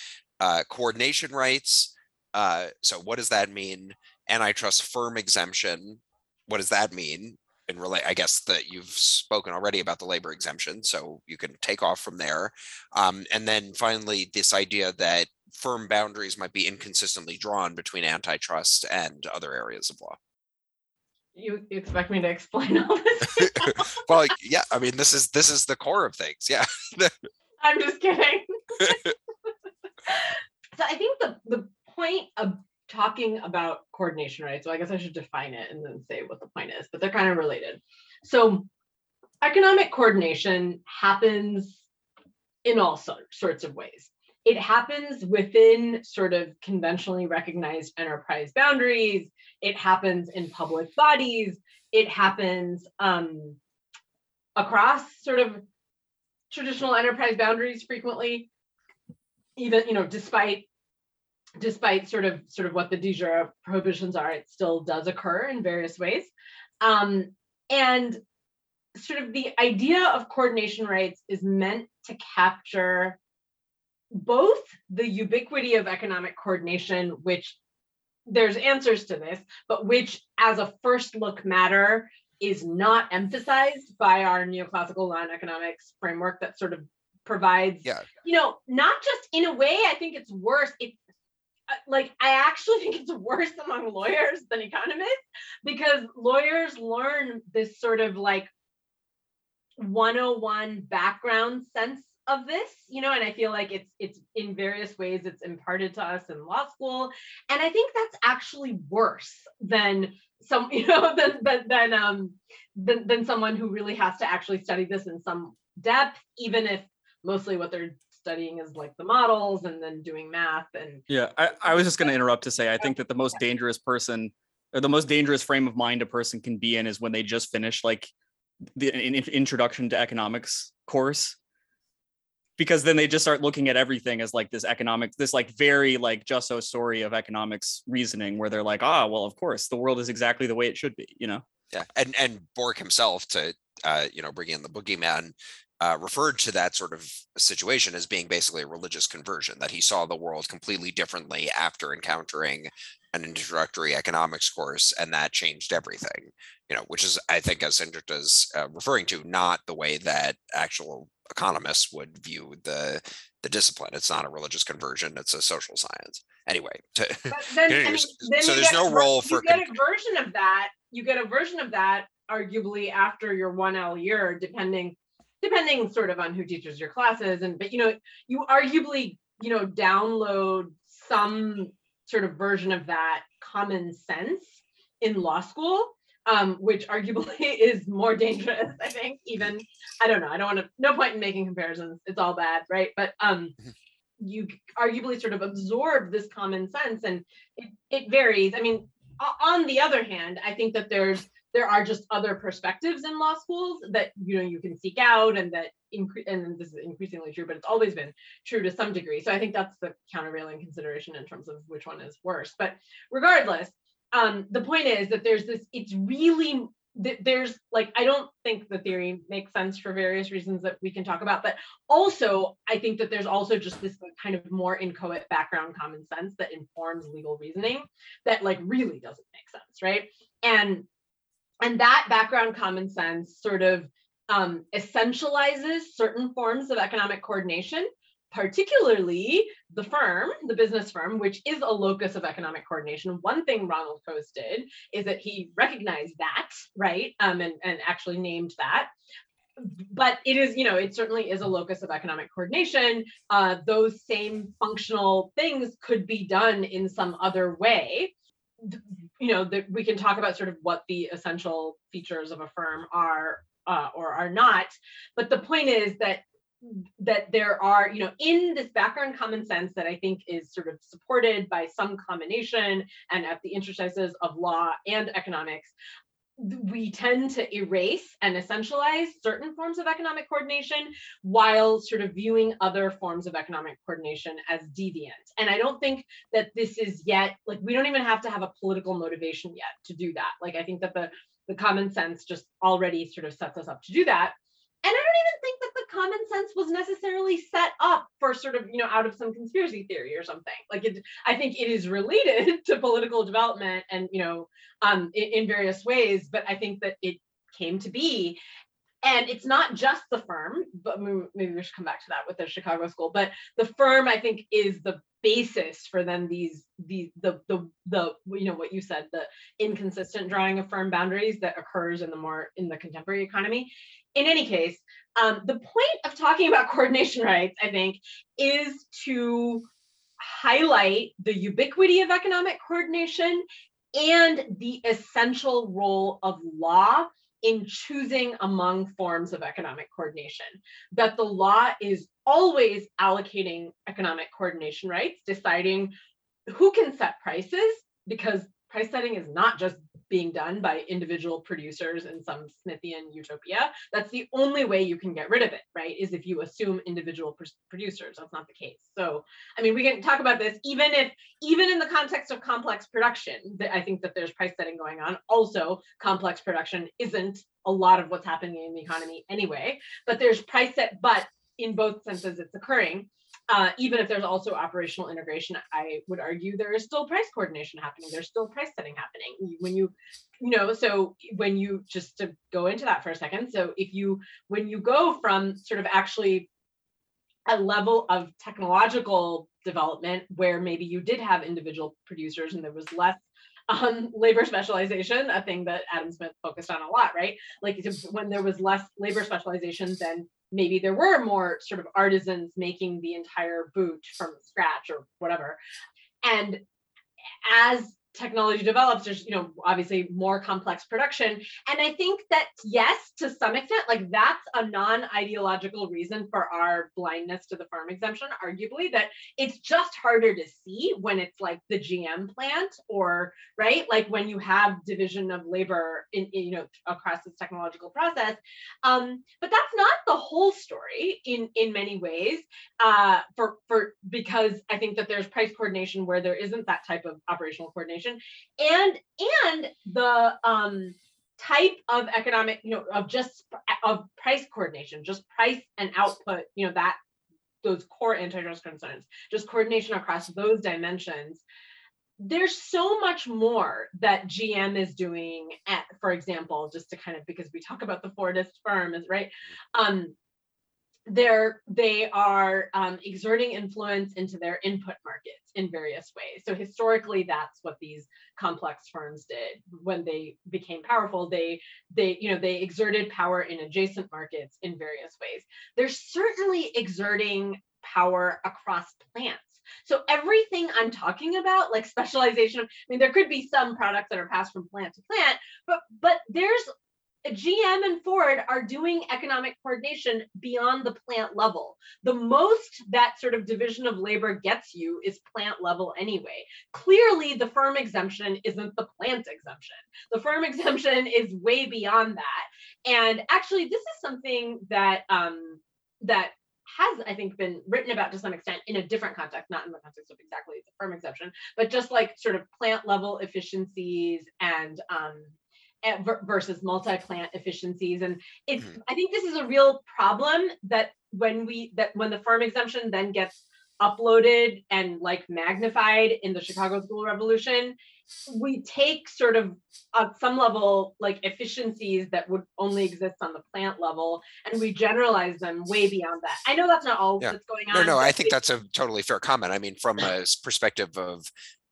[SPEAKER 1] Uh, coordination rights. Uh, so, what does that mean? Antitrust firm exemption. What does that mean? Relate, I guess that you've spoken already about the labor exemption, so you can take off from there. Um, and then finally, this idea that firm boundaries might be inconsistently drawn between antitrust and other areas of law.
[SPEAKER 5] You, you expect me to explain <laughs> all this? <laughs>
[SPEAKER 1] Well, yeah, I mean, this is this is the core of things. Yeah. <laughs>
[SPEAKER 5] I'm just kidding. so I think the the point of talking about coordination, right? So I guess I should define it and then say what the point is, but they're kind of related. So economic coordination happens in all sor- sorts of ways. It happens within sort of conventionally recognized enterprise boundaries. It happens in public bodies. It happens um, across sort of traditional enterprise boundaries frequently even you know despite despite sort of sort of what the de jure prohibitions are it still does occur in various ways um, and sort of the idea of coordination rights is meant to capture both the ubiquity of economic coordination which there's answers to this but which as a first look matter is not emphasized by our neoclassical law and economics framework that sort of provides,
[SPEAKER 1] Yeah.
[SPEAKER 5] you know, not just in a way, I think it's worse. It's like I actually <laughs> think it's worse among lawyers than economists because lawyers learn this sort of like 101 background sense of this you know and i feel like it's it's in various ways it's imparted to us in law school. And i think that's actually worse than some <laughs> you know than than, than um than, than someone who really has to actually study this in some depth even if mostly what they're studying is like the models and then doing math and
[SPEAKER 2] Yeah, I, I was just going to interrupt to say I think that the most dangerous person or the most dangerous frame of mind a person can be in is when they just finish like the an introduction to economics course. Because then they just start looking at everything as like this economic this like very like just so story of economics reasoning where they're like ah well of course the world is exactly the way it should be you know?
[SPEAKER 1] Yeah, and and Bork himself to uh, you know bring in the boogeyman uh, referred to that sort of situation as being basically a religious conversion that he saw the world completely differently after encountering an introductory economics course and that changed everything you know which is i think as Hendrik is uh, referring to not the way that actual economists would view the the discipline it's not a religious conversion it's a social science anyway to,
[SPEAKER 5] But <laughs> then, I mean, then
[SPEAKER 1] so there's
[SPEAKER 5] get
[SPEAKER 1] no
[SPEAKER 5] a ver-
[SPEAKER 1] role for
[SPEAKER 5] you get
[SPEAKER 1] con-
[SPEAKER 5] a version of that. You get a version of that, arguably after your one L year, depending depending sort of on who teaches your classes. And but you know, you arguably you know download some sort of version of that common sense in law school. Um, which arguably <laughs> is more dangerous, I think. Even I don't know. I don't want to. No point in making comparisons. It's all bad, right? But um, you arguably sort of absorb this common sense, and it, it varies. I mean, on the other hand, I think that there's there are just other perspectives in law schools that you know you can seek out, and that incre- and this is increasingly true, but it's always been true to some degree. So I think that's the countervailing consideration in terms of which one is worse. But regardless, um, the point is that there's this. It's really th- there's like I don't think the theory makes sense for various reasons that we can talk about, but also I think that there's also just this kind of more inchoate background common sense that informs legal reasoning that like really doesn't make sense, right? And and that background common sense sort of um, essentializes certain forms of economic coordination particularly the firm, the business firm, which is a locus of economic coordination. One thing Ronald Coase did is that he recognized that, right, um, and, and actually named that. But it is, you know, it certainly is a locus of economic coordination. Uh, those same functional things could be done in some other way. You know, that we can talk about sort of what the essential features of a firm are uh, or are not. But the point is that that there are, you know, in this background common sense that I think is sort of supported by some combination and at the interstices of law and economics, we tend to erase and essentialize certain forms of economic coordination while sort of viewing other forms of economic coordination as deviant. And I don't think that this is yet, like, we don't even have to have a political motivation yet to do that. Like, I think that the the common sense just already sort of sets us up to do that. And I don't even common sense was necessarily set up for sort of, you know, out of some conspiracy theory or something. Like it, I think it is related <laughs> to political development and, you know, um, in, in various ways, but I think that it came to be. And it's not just the firm, but maybe we should come back to that with the Chicago School. But the firm, I think, is the basis for then these these the the the you know what you said the inconsistent drawing of firm boundaries that occurs in the more in the contemporary economy in any case um, the point of talking about <laughs> coordination rights i think is to highlight the ubiquity of economic coordination and the essential role of law in choosing among forms of economic coordination. That the law is always allocating economic coordination rights, deciding who can set prices, because price setting is not just being done by individual producers in some Smithian utopia. That's the only way you can get rid of it, right? Is if you assume individual pr- producers. That's not the case. So, I mean, we can talk about this even if, even in the context of complex production, I think that there's price setting going on. Also, complex production isn't a lot of what's happening in the economy anyway, but there's price set, but in both senses it's occurring. Uh, even if there's also operational integration, I would argue there is still price coordination happening. There's still price setting happening. When you, you know, so when you just to go into that for a second. So if you, when you go from sort of actually a level of technological development where maybe you did have individual producers and there was less um, labor specialization, a thing that Adam Smith focused on a lot, right? Like when there was less labor specialization, then maybe there were more sort of artisans making the entire boot from scratch or whatever. And as technology develops there's you know obviously more complex production. And i think that yes to some extent like that's a non-ideological reason for our blindness to the firm exemption arguably that it's just harder to see when it's like the gm plant or right like when you have division of labor in, in you know across this technological process. Um but that's not the whole story in in many ways uh for for because i think that there's price coordination where there isn't that type of operational coordination and and the um type of economic you know of just of price coordination just price and output you know that those core antitrust concerns just coordination across those dimensions there's so much more that GM is doing at, for example, just to kind of because we talk about the Fordist firm is right. Um, they're they are um, exerting influence into their input markets in various ways. So historically that's what these complex firms did. When they became powerful they they you know they exerted power in adjacent markets in various ways. They're certainly exerting power across plants. So everything I'm talking about, like specialization, I mean, there could be some products that are passed from plant to plant, but but there's GM and Ford are doing economic coordination beyond the plant level. The most that sort of division of labor gets you is plant level anyway. Clearly, the firm exemption isn't the plant exemption. The firm <laughs> exemption is way beyond that. And actually, this is something that um, that has, I think, been written about to some extent in a different context, not in the context of exactly the firm exemption, but just like sort of plant level efficiencies and um, versus multi-plant efficiencies and it's mm-hmm. i think this is a real problem that when we that when the firm exemption then gets uploaded and like magnified in the chicago school revolution we take sort of at some level like efficiencies that would only exist on the plant level and we generalize them way beyond that i know that's not all yeah. that's going on
[SPEAKER 1] no no i think that's a totally fair comment i mean from a perspective of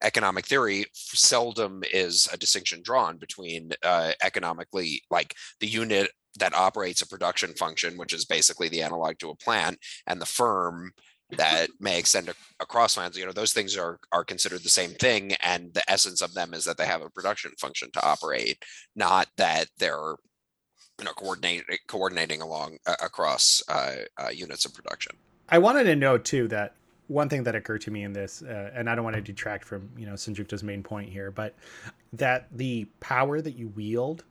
[SPEAKER 1] economic theory seldom is a distinction drawn between uh, economically like the unit that operates a production function which is basically the analog to a plant and the firm that may extend across lands you know those things are are considered the same thing and the essence of them is that they have a production function to operate not that they're you know coordinating coordinating along uh, across uh, units of production.
[SPEAKER 4] I wanted to note too that one thing that occurred to me in this, uh, and I don't want to detract from you know Sanjukta's main point here, but that the power that you wield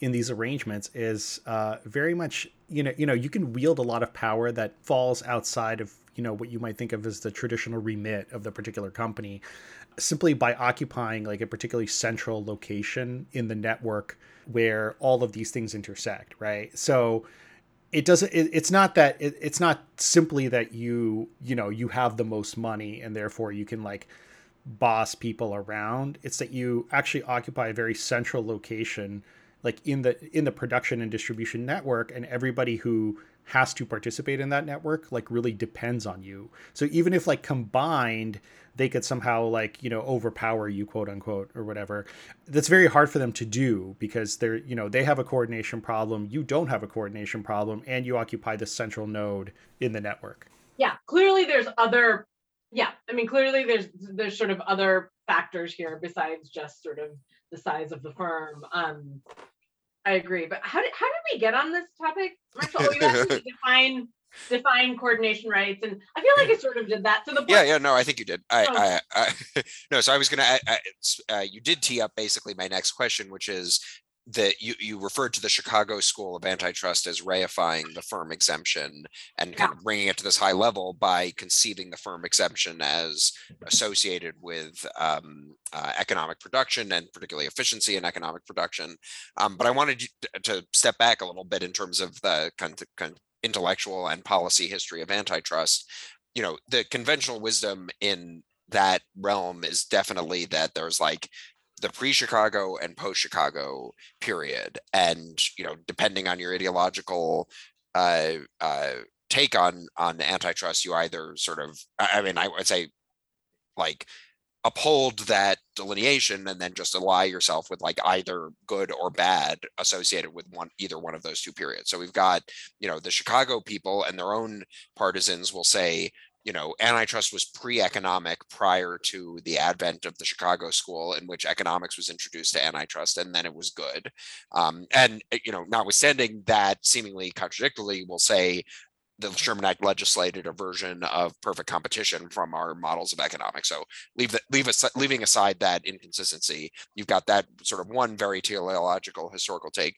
[SPEAKER 4] in these arrangements is uh, very much you know you know you can wield a lot of power that falls outside of you know what you might think of as the traditional remit of the particular company simply by occupying like a particularly central location in the network where all of these things intersect right? So it doesn't it, it's not that it, it's not simply that you you know you have the most money and therefore you can like boss people around. It's that you actually occupy a very central location like in the in the production and distribution network and everybody who has to participate in that network like really depends on you. So even if like combined they could somehow like you know overpower you quote unquote or whatever that's very hard for them to do because they're you know they have a coordination problem you don't have a coordination problem and you occupy the central node in the network.
[SPEAKER 5] Yeah clearly there's other yeah i mean clearly there's there's sort of other factors here besides just sort of the size of the firm. Um i agree but how did how did we get on this topic marshall oh, you <laughs> asked me to define define coordination rights and i feel like i sort of did that so the
[SPEAKER 1] yeah yeah no i think you did i oh. I, I, <laughs> no so i was gonna I, I, uh, you did tee up basically my next question which is that you, you referred to the Chicago School of Antitrust as reifying the firm exemption and kind yeah. of bringing it to this high level by conceiving the firm exemption as associated with um, uh, economic production and particularly efficiency in economic production. Um, but I wanted to step back a little bit in terms of the kind of, kind of intellectual and policy history of antitrust. you know, the conventional wisdom in that realm is definitely that there's like the pre-Chicago and post-Chicago period, and you know, depending on your ideological uh, uh, take on on antitrust, you either sort of, I mean, I would say, like uphold that delineation and then just ally yourself with like either good or bad associated with one either one of those two periods. So we've got you know the chicago people and their own partisans will say you know antitrust was pre-economic prior to the advent of the chicago school in which economics was introduced to antitrust and then it was good um, and you know notwithstanding that seemingly contradictorily we'll say the Sherman Act legislated a version of perfect competition from our models of economics. So leave that, leave us leaving aside that inconsistency, you've got that sort of one very teleological historical take.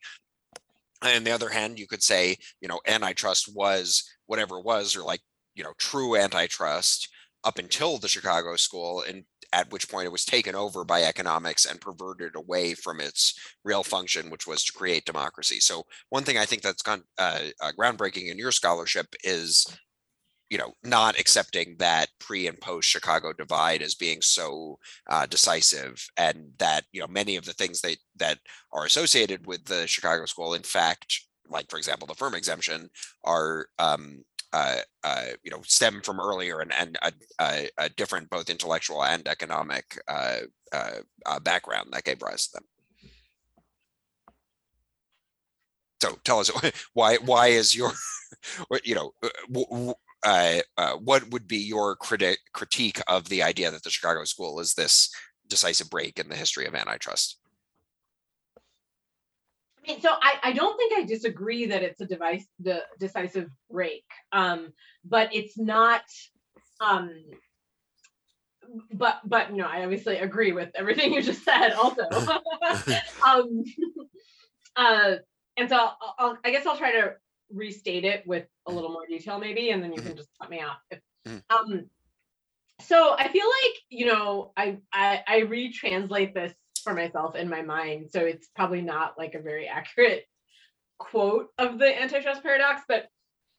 [SPEAKER 1] And on the other hand, you could say, you know, antitrust was whatever it was, or like, you know, true antitrust up until the Chicago School and at which point it was taken over by economics and perverted away from its real function, which was to create democracy. So one thing I think that's gone uh, uh, groundbreaking in your scholarship is, you know, not accepting that pre and post Chicago divide as being so uh, decisive, and that you know many of the things that that are associated with the Chicago School, in fact, like for example the firm exemption, are um, uh, uh, you know stem from earlier and, and a, a, a different both intellectual and economic uh, uh, uh, background that gave rise to them. So tell us <laughs> why why is your <laughs> you know what would be your critique of the idea that the Chicago School is this decisive break in the history of antitrust?
[SPEAKER 5] I mean, so I, I don't think I disagree that it's a device the decisive break, um, but it's not. Um, but but no, I obviously agree with everything you just said. Also, <laughs> <laughs> um, <laughs> uh, and so I'll, I'll, I guess I'll try to restate it with a little more detail, maybe, and then you can just cut me off. If, mm. um, so I feel like you know I I, I retranslate this for myself in my mind. So it's probably not like a very accurate quote of the antitrust paradox, but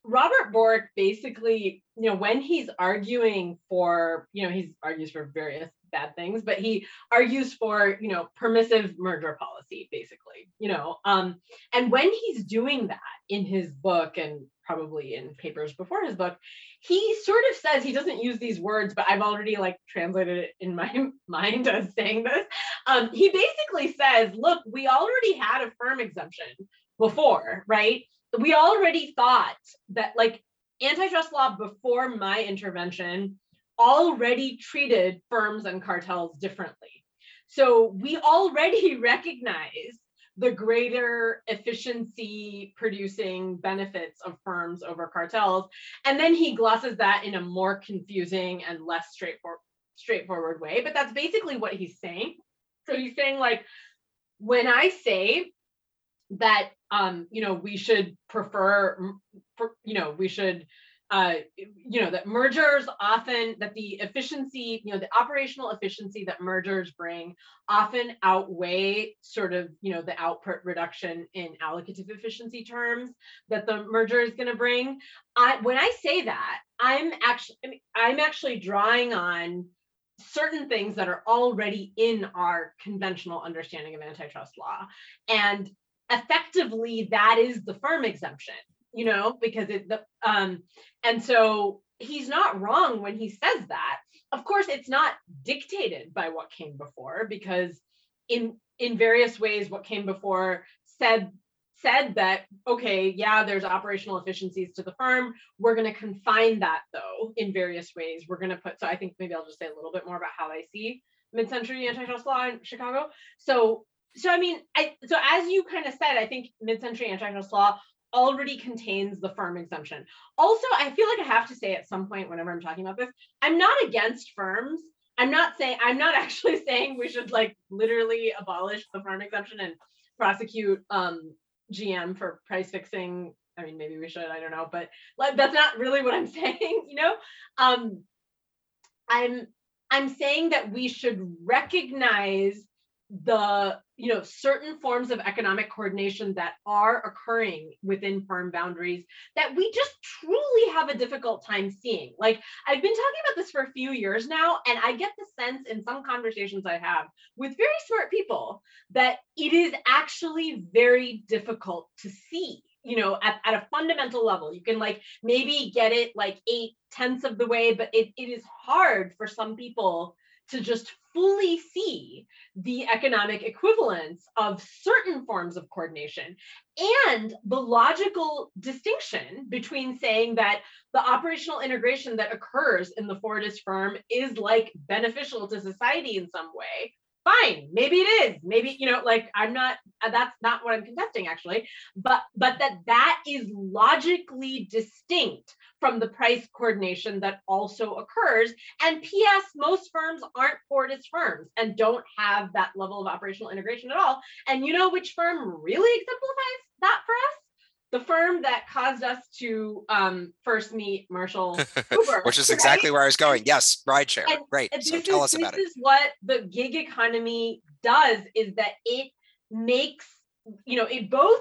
[SPEAKER 5] Robert Bork basically, you know, when he's arguing for, you know, he's argues for various bad things, but he argues for, you know, permissive merger policy, basically, you know. Um, and when he's doing that in his book and probably in papers before his book, he sort of says he doesn't use these words, but I've already like translated it in my <laughs> mind as saying this. Um, he basically says, look, we already had a firm exemption before, right? We already thought that like antitrust law before my intervention already treated firms and cartels differently. So we already <laughs> recognize the greater efficiency producing benefits of firms over cartels. And then he glosses that in a more confusing and less straightforward straightforward way. But that's basically what he's saying. So he's saying like when I say that um, you know, we should prefer, you know, we should uh, you know, that mergers often, that the efficiency, you know, the operational efficiency that mergers bring often outweigh sort of, you know, the output reduction in allocative efficiency terms that the merger is going to bring. I, when I say that, I'm actually, I'm actually drawing on certain things that are already in our conventional understanding of antitrust law. And effectively, that is the firm exemption you know, because it the um and so he's not wrong when he says that. Of course, it's not dictated by what came before because in in various ways what came before said said that okay yeah there's operational efficiencies to the firm. We're going to confine that though in various ways. We're going to put so i think maybe i'll just say a little bit more about how i see mid-century antitrust law in chicago. So so i mean i so as you kind of said i think mid-century antitrust law already contains the firm exemption. Also, I feel like I have to say at some point whenever I'm talking about this, I'm not against firms. I'm not saying I'm not <laughs> actually saying we should like literally abolish the firm exemption and prosecute um, GM for price fixing. I mean, maybe we should. I don't know, but like that's not really what I'm <laughs> saying. You know, um, I'm I'm saying that we should recognize the you know certain forms of economic coordination that are occurring within firm boundaries that we just truly have a difficult time seeing. Like i've been talking about this for a few years now and i get the sense in some conversations i have with very smart people that it is actually very difficult to see you know at, at a fundamental level. You can like maybe get it like eight tenths of the way but it, it is hard for some people to just fully see the economic equivalence of certain forms of coordination and the logical distinction between saying that the operational integration that occurs in the Fordist firm is like beneficial to society in some way fine maybe it is maybe you know like i'm not uh, that's not what i'm contesting actually but but that that is logically distinct from the price coordination that also occurs and ps most firms aren't fordist firms and don't have that level of operational integration at all and you know which firm really exemplifies that for us the firm that caused us to um, first meet Marshall <laughs> Uber,
[SPEAKER 1] Which is exactly
[SPEAKER 5] right?
[SPEAKER 1] where I was going. Yes, rideshare.
[SPEAKER 5] And-
[SPEAKER 1] Great.
[SPEAKER 5] And
[SPEAKER 1] So tell
[SPEAKER 5] is,
[SPEAKER 1] us about it.
[SPEAKER 5] this is what the gig economy does is that it makes you know it both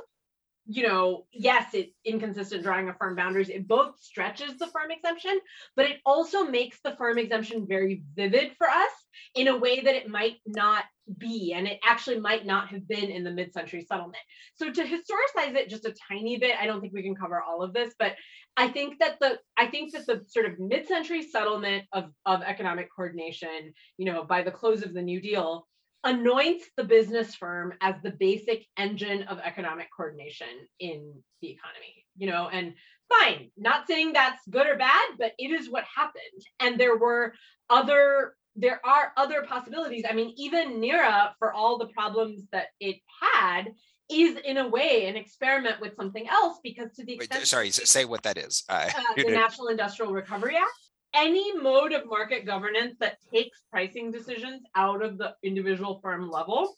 [SPEAKER 5] you know yes it's inconsistent drawing of firm boundaries. It both stretches the firm exemption but it also makes the firm exemption very vivid for us in a way that it might not be and it actually might not have been in the mid-century settlement. So to historicize it just a tiny bit i don't think we can cover all of this but i think that the i think that the sort of mid-century settlement of of economic coordination you know by the close of the new deal anoints the business firm as the basic engine of economic coordination in the economy you know and fine not saying that's good or bad but it is what happened and there were other there are other possibilities i mean even nira for all the problems that it had is in a way an experiment with something else because to the
[SPEAKER 1] Wait,
[SPEAKER 5] extent
[SPEAKER 1] sorry, say what that is. Uh,
[SPEAKER 5] uh, <laughs> the National Industrial Recovery Act, any mode of market governance that takes pricing decisions out of the individual firm level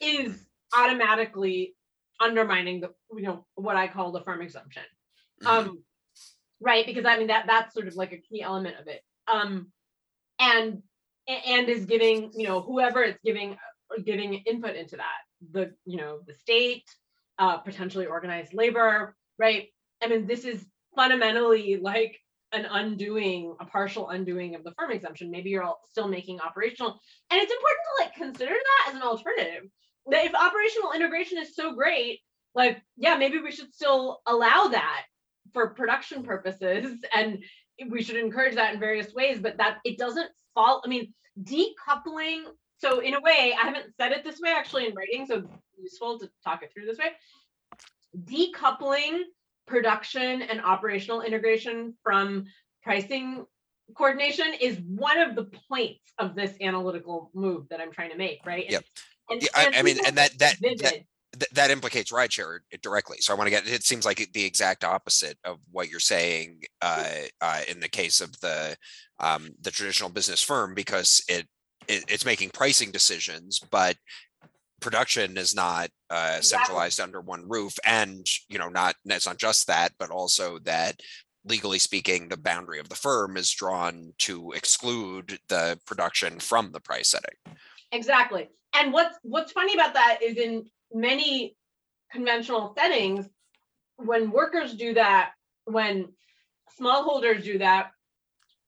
[SPEAKER 5] is automatically undermining the, you know, what I call the firm exemption.
[SPEAKER 1] mhm.
[SPEAKER 5] Um, right, because I mean that that's sort of like a key element of it. Um, and and is giving, you know, whoever it's giving giving input into that, the, you know, the state, uh, potentially organized labor, right? I mean, this is fundamentally like an undoing, a partial undoing of the firm exemption. Maybe you're all still making operational, and it's important to like consider that as an alternative. That if operational integration is so great, like yeah, maybe we should still allow that for production purposes, and we should encourage that in various ways. But that it doesn't fall. I mean, decoupling. So in a way, I haven't said it this way actually in writing, so useful to talk it through this way. Decoupling production and operational integration from pricing coordination is one of the points of this analytical move that I'm trying to make, right? And-
[SPEAKER 1] Yep.
[SPEAKER 5] And,
[SPEAKER 1] Yeah, I- I mean, and that- that- that- that implicates rideshare directly. So I want to get, it seems like the exact opposite of what you're saying uh, uh, in the case of the um, the traditional business firm, because it, it it's making pricing decisions, but production is not uh,
[SPEAKER 5] Exactly.
[SPEAKER 1] centralized under one roof. And, you know, not, it's not just that, but also that legally speaking, the boundary of the firm is drawn to exclude the production from the price setting.
[SPEAKER 5] Exactly. And what's what's funny about that is in many conventional settings, when workers do that, when smallholders do that,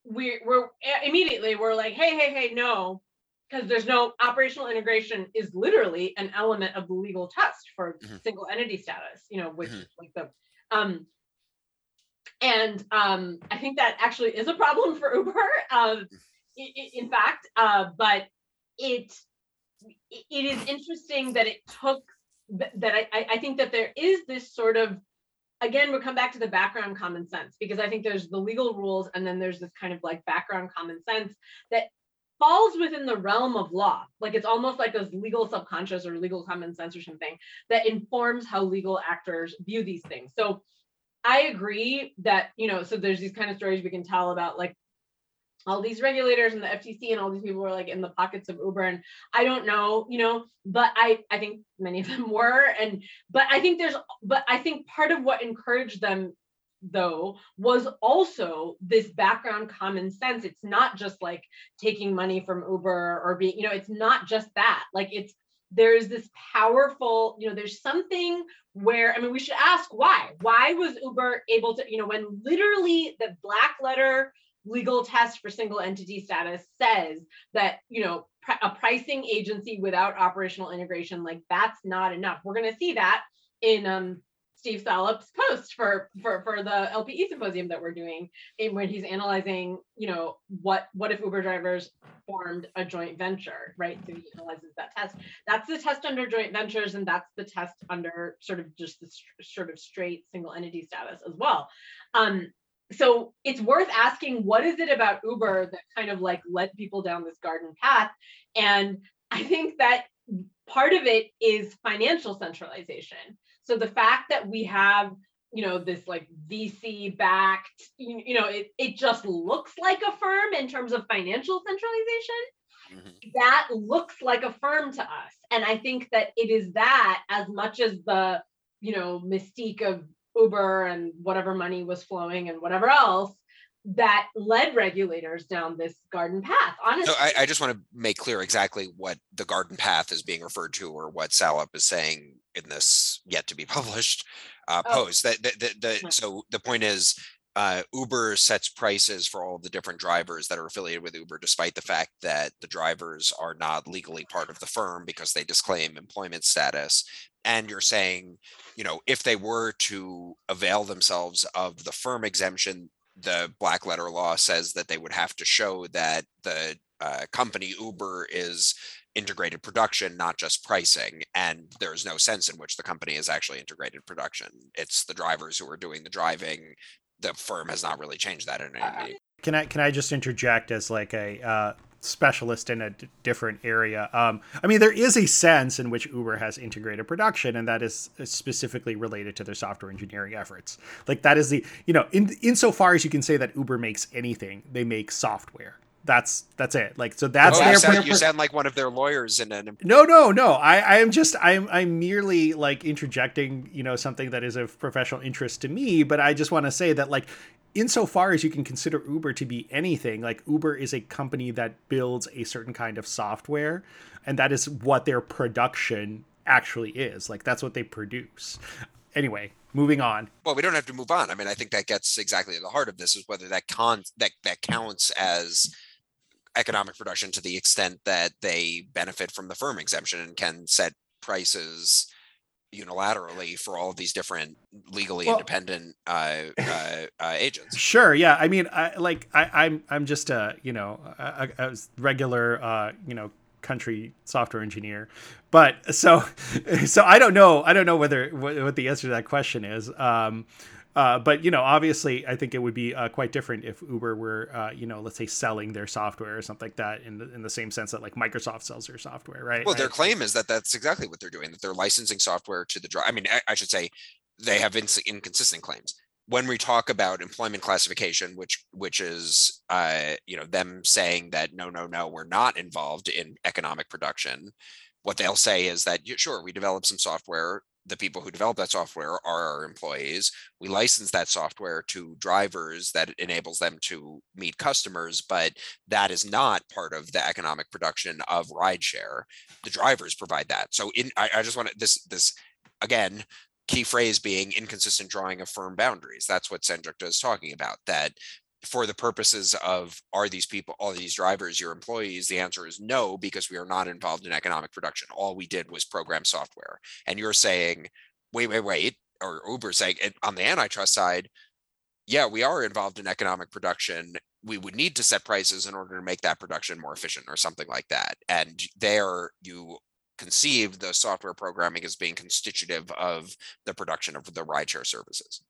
[SPEAKER 5] we, we're immediately we're like, hey, hey, hey, no, because there's no operational integration is literally an element of the legal test for
[SPEAKER 1] Mhm.
[SPEAKER 5] single entity status, you know, which
[SPEAKER 1] Mhm.
[SPEAKER 5] like the um and um I think that actually is a problem for Uber. Um i- i- in fact, uh, but it it is interesting that it took that I, I I think that there is this sort of again we'll come back to the background common sense because I think there's the legal rules and then there's this kind of like background common sense that falls within the realm of law. Like it's almost like this legal subconscious or legal common sense or something that informs how legal actors view these things. So I agree that you know so there's these kind of stories we can tell about like all these regulators and the FTC and all these people were like in the pockets of Uber and I don't know, you know, but I I think many of them <laughs> were and but I think there's but I think part of what encouraged them though was also this background common sense. It's not just like taking money from Uber or being, you know, it's not just that. Like it's there's this powerful, you know, there's something where, I mean, we should ask why. Why was Uber able to, you know, when literally the black letter legal test for single entity status says that, you know, a pricing agency without operational integration, like that's not enough. We're going to see that in um, Steve Salop's post for for for the LPE symposium that we're doing, in when he's analyzing, you know, what what if Uber drivers formed a joint venture, right? So he analyzes that test. That's the test under joint ventures, and that's the test under sort of just the sort of straight single entity status as well. Um, so it's worth asking what is it about Uber that kind of like led people down this garden path? And I think that part of it is financial centralization. So the fact that we have you know this like vc backed you, you know it, it just looks like a firm in terms of financial centralization mm-hmm. that looks like a firm to us and i think that it is that as much as the you know mystique of uber and whatever money was flowing and whatever else that led regulators down this garden path. Honestly,
[SPEAKER 1] so I, I, just want to make clear exactly what the garden path is being referred to, or what Salop is saying in this yet to be <laughs> published uh, oh. post. That the, so the point is. Uh, Uber sets prices for all the different drivers that are affiliated with Uber, despite the fact that the drivers are not legally part of the firm because they disclaim employment status. And you're saying, you know, if they were to avail themselves of the firm exemption, the black letter law says that they would have to show that the uh, company Uber is integrated production, not just pricing. And there's no sense in which the company is actually integrated production. It's the drivers who are doing the driving. The firm has not really changed that in any.
[SPEAKER 4] Can I can I just interject as like a uh, specialist in a d- different area. Um, I mean, there is a sense in which Uber has integrated production, and that is specifically related to their software engineering efforts. Like that is the you know, in insofar as you can say that Uber makes anything, they make software. That's that's it. Like so that's
[SPEAKER 1] oh, their. You sound, you sound like one of their lawyers in an.
[SPEAKER 4] No, no, no. I I am just I'm I'm merely like interjecting you know something that is of professional interest to me, but I just want to say that like insofar as you can consider Uber to be anything, like Uber is a company that builds a certain kind of software, and that is what their production actually is. Like that's what they produce. Anyway, moving on.
[SPEAKER 1] Well, we don't have to move on. I mean, I think that gets exactly to the heart of this is whether that con that that counts as economic production to the extent that they benefit from the firm exemption and can set prices unilaterally for all of these different legally well, independent uh, uh, uh, agents.
[SPEAKER 4] Sure. Yeah. I mean, I like I, am I'm, I'm just a you know a, a regular uh, you know country software engineer, but so <laughs> so I don't know I don't know whether what, what the answer to that question is. Um, uh, but you know, obviously, I think it would be uh, quite different if Uber were, uh, you know, let's say selling their software or something like that, in the, in the same sense that like Microsoft sells their software, right?
[SPEAKER 1] Well,
[SPEAKER 4] right?
[SPEAKER 1] their claim is that that's exactly what they're doing; that they're licensing software to the drive. I mean, I, I, should say they have ins- inconsistent claims. When we talk about employment classification, which which is, uh, you know, them saying that no, no, no, we're not involved in economic production. What they'll say is that sure, we develop some software the people who develop that software are our employees. We license that software to drivers that enables them to meet customers, but that is not part of the economic production of rideshare. The drivers provide that. So in I, I just want to this this again, key phrase being inconsistent drawing of firm boundaries. That's what Sanjukta is talking about. That for the purposes of are these people all these drivers your employees? the answer is no because we are not involved in economic production. All we did was program software. And you're saying wait wait wait or uber saying on the antitrust side yeah we are involved in economic production. We would need to set prices in order to make that production more efficient or something like that. And there you conceive the software programming as being constitutive of the production of the rideshare services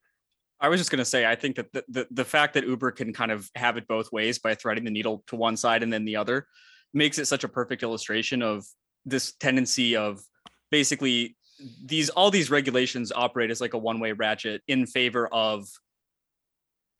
[SPEAKER 2] I was just going to say, I think that the, the, the fact that Uber can kind of have it both ways by threading the needle to one side and then the other makes it such a perfect illustration of this tendency of basically these all these regulations operate as like a one way ratchet in favor of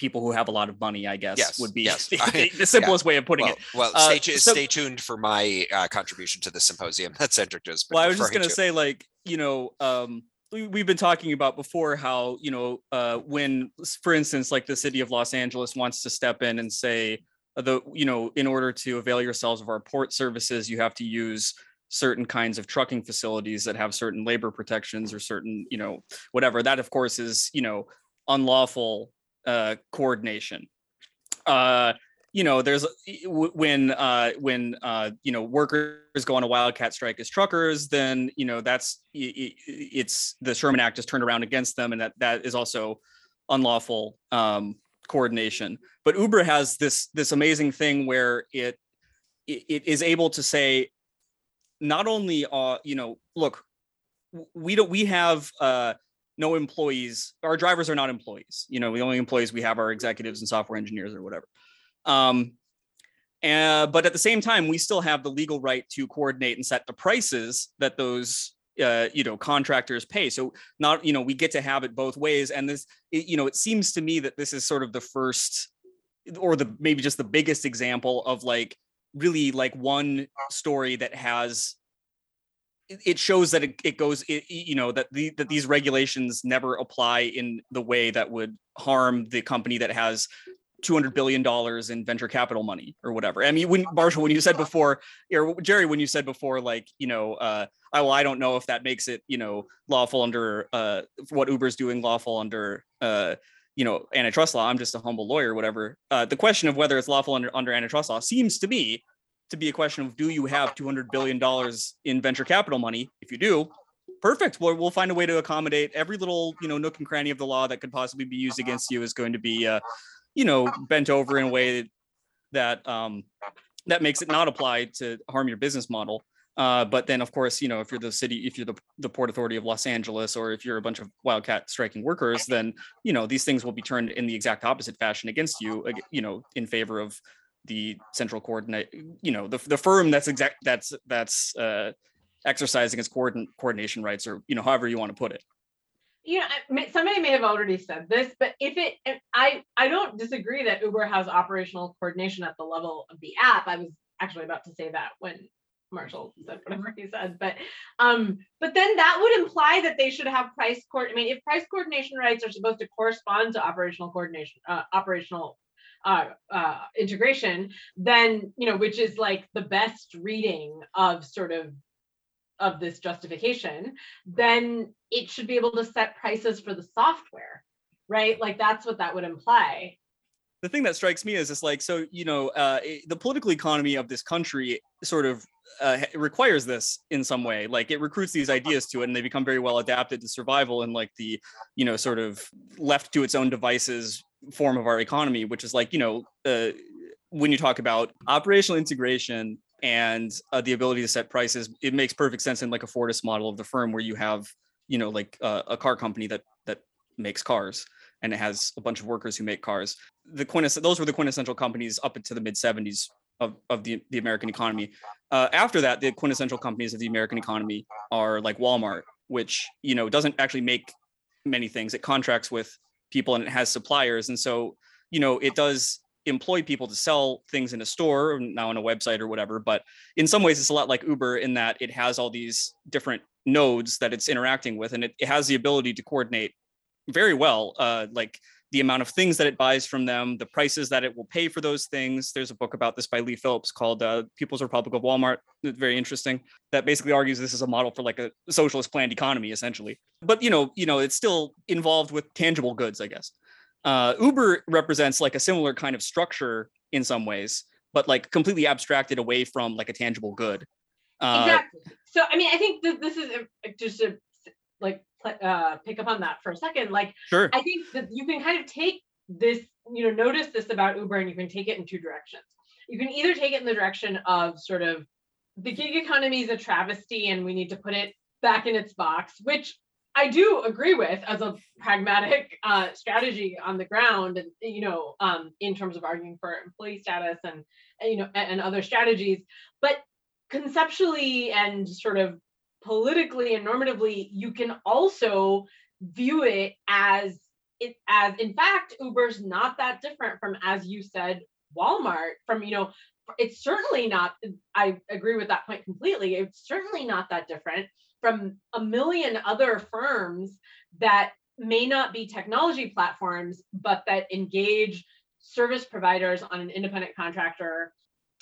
[SPEAKER 2] people who have a lot of money, I guess,
[SPEAKER 1] yes,
[SPEAKER 2] would be
[SPEAKER 1] yes. <laughs>
[SPEAKER 2] the, the simplest yeah. way of putting
[SPEAKER 1] well,
[SPEAKER 2] it.
[SPEAKER 1] Well, uh, stay, so, stay tuned for my uh, contribution to the symposium <laughs> that Cedric does.
[SPEAKER 2] Well, I was just going to say, like, you know, um, we've been talking about before how you know uh, when for instance like the city of los angeles wants to step in and say uh, the you know in order to avail yourselves of our port services you have to use certain kinds of trucking facilities that have certain labor protections or certain you know whatever. That of course is you know unlawful uh, coordination. Uh, you know there's when uh, when uh, you know workers go on a wildcat strike as truckers then you know that's it's the sherman act is turned around against them and that that is also unlawful um, coordination. But uber has this this amazing thing where it it is able to say not only uh you know look we don't we have uh no employees our drivers are not employees you know the only employees we have are executives and software engineers or whatever um and but at the same time we still have the legal right to coordinate and set the prices that those uh, you know contractors pay. So not you know we get to have it both ways. And this it, you know it seems to me that this is sort of the first or the maybe just the biggest example of like really like one story that has it shows that it, it goes it, you know that the that these regulations never apply in the way that would harm the company that has 200 billion dollars in venture capital money or whatever. I mean when marshall when you said before or jerry when you said before like you know uh I, well i don't know if that makes it you know lawful under uh what uber's doing lawful under uh you know antitrust law i'm just a humble lawyer whatever. Uh, the question of whether it's lawful under, under antitrust law seems to me to be a question of do you have 200 billion dollars in venture capital money? If you do perfect. Well, we'll find a way to accommodate every little you know nook and cranny of the law that could possibly be used against you is going to be uh, you know bent over in a way that um, that makes it not apply to harm your business model uh, but then, of course, you know, if you're the city, if you're the, the Port Authority of Los Angeles, or if you're a bunch of wildcat striking workers, then you know these things will be turned in the exact opposite fashion against you. You know, in favor of the central coordinate. You know, the the firm that's exact that's that's uh, exercising its coordin- coordination rights, or you know, however you want to put it.
[SPEAKER 5] You know, somebody may have already said this, but if it, I I don't disagree that Uber has operational coordination at the level of the app. I was actually about to say that when Marshall said whatever he said, but um, but then that would imply that they should have price court. I mean, if price coordination rights are supposed to correspond to operational coordination, uh, operational uh, uh, integration, then you know, which is like the best reading of sort of of this justification, then it should be able to set prices for the software, right? Like that's what that would imply
[SPEAKER 2] the thing that strikes me is it's like so you know uh, the political economy of this country sort of uh, requires this in some way like it recruits these ideas to it and they become very well adapted to survival in like the you know sort of left to its own devices form of our economy which is like you know uh, when you talk about operational integration and uh, the ability to set prices it makes perfect sense in like a Fordist model of the firm where you have you know like uh, a car company that that makes cars and it has a bunch of workers who make cars the quintess- those were the quintessential companies up into the mid 70s of, of the, the American economy. Uh, after that, the quintessential companies of the American economy are like Walmart, which you know doesn't actually make many things. It contracts with people and it has suppliers, and so you know it does employ people to sell things in a store now on a website or whatever. But in some ways, it's a lot like Uber in that it has all these different nodes that it's interacting with, and it, it has the ability to coordinate very well. Uh, like the amount of things that it buys from them, the prices that it will pay for those things. There's a book about this by Leigh Phillips called uh, People's Republic of Walmart. Very interesting. That basically argues this is a model for like a socialist planned economy, essentially. But you know, you know, it's still involved with tangible goods, I guess. Uh, Uber represents like a similar kind of structure in some ways, but like completely abstracted away from like a tangible good.
[SPEAKER 5] Uh, exactly. So I mean, I think that this is a, just a like uh, pick up on that for a second. Like,
[SPEAKER 2] sure.
[SPEAKER 5] I think that you can kind of take this, you know, notice this about Uber and you can take it in two directions. You can either take it in the direction of sort of the gig economy is a travesty and we need to put it back in its box, which I do agree with as a pragmatic uh, strategy on the ground, and you know, um, in terms of arguing for employee status and you know and, and other strategies. But conceptually and sort of politically and normatively, you can also view it as it as in fact Uber's not that different from as you said Walmart from you know it's certainly not I agree with that point completely it's certainly not that different from a million other firms that may not be technology platforms but that engage service providers on an independent contractor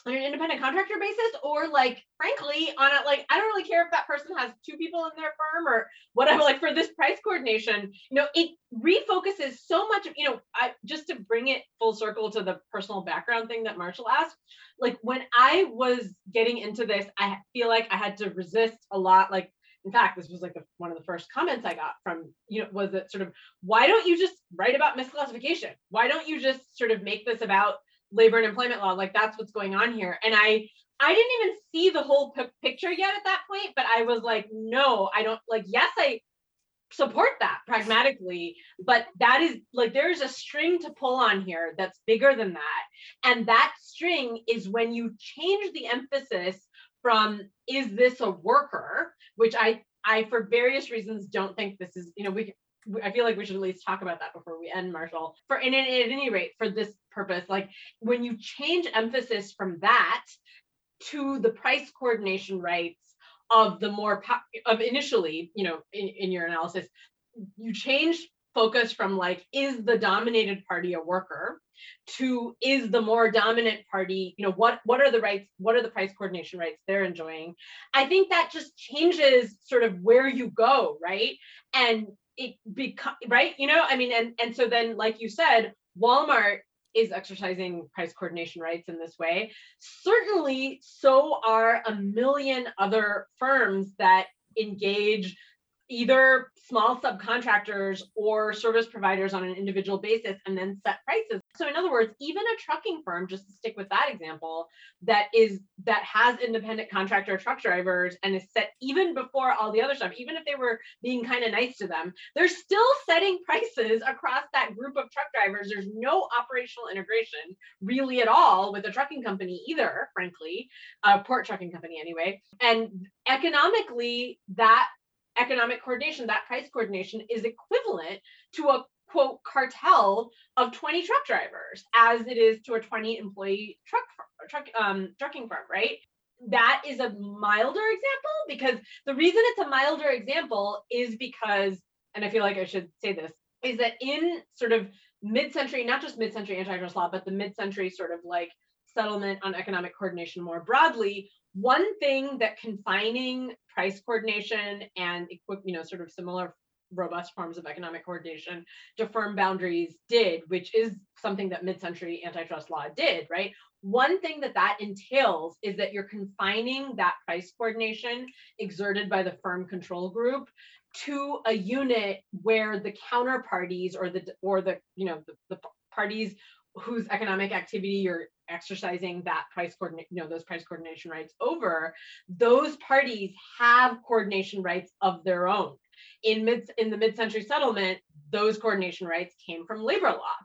[SPEAKER 5] on an independent contractor basis or like frankly on a like i don't really care if that person has two people in their firm or whatever like for this price coordination you know it refocuses so much you know i just to bring it full circle to the personal background thing that marshall asked like when i was getting into this i feel like i had to resist a lot like in fact this was like the, one of the first comments i got from you know was that sort of why don't you just write about misclassification? Why don't you just sort of make this about labor and employment law? Like that's what's going on here. And i i didn't even see the whole p- picture yet at that point but i was like no i don't like yes i support that pragmatically but that is like there's a string to pull on here that's bigger than that and that string is when you change the emphasis from is this a worker which i i for various reasons don't think this is you know we I feel like we should at least talk about that before we end, Marshall. For and at any rate, for this purpose, like when you change emphasis from that to the price coordination rights of the more of initially, you know, in, in your analysis, you change focus from like is the dominated party a worker to is the more dominant party you know what what are the rights what are the price coordination rights they're enjoying? I think that just changes sort of where you go right? And it become right? You know i mean and and so then like you said walmart is exercising price coordination rights in this way. Certainly so are a million other firms that engage either small subcontractors or service providers on an individual basis and then set prices. So in other words, even a trucking firm, just to stick with that example, that is that has independent contractor truck drivers and is set even before all the other stuff, even if they were being kind of nice to them, they're still setting prices across that group of truck drivers. There's no operational integration really at all with a trucking company either, frankly, a port trucking company anyway. And economically, that economic coordination, that price coordination is equivalent to a quote cartel of 20 truck drivers as it is to a 20 employee truck truck um, trucking firm, right? That is a milder example because the reason it's a milder example is because, and I feel like I should say this, is that in sort of mid-century, not just mid-century antitrust law, but the mid-century sort of like settlement on economic coordination more broadly, one thing that confining price coordination and you know sort of similar robust forms of economic coordination to firm boundaries did, which is something that mid-century antitrust law did, right? One thing that that entails is that you're confining that price coordination exerted by the firm control group to a unit where the counterparties or the or the you know the, the parties whose economic activity you're exercising that price coordinate, you know, those price coordination rights over, those parties have coordination rights of their own. In mid in the mid-century settlement, those coordination rights came from labor law.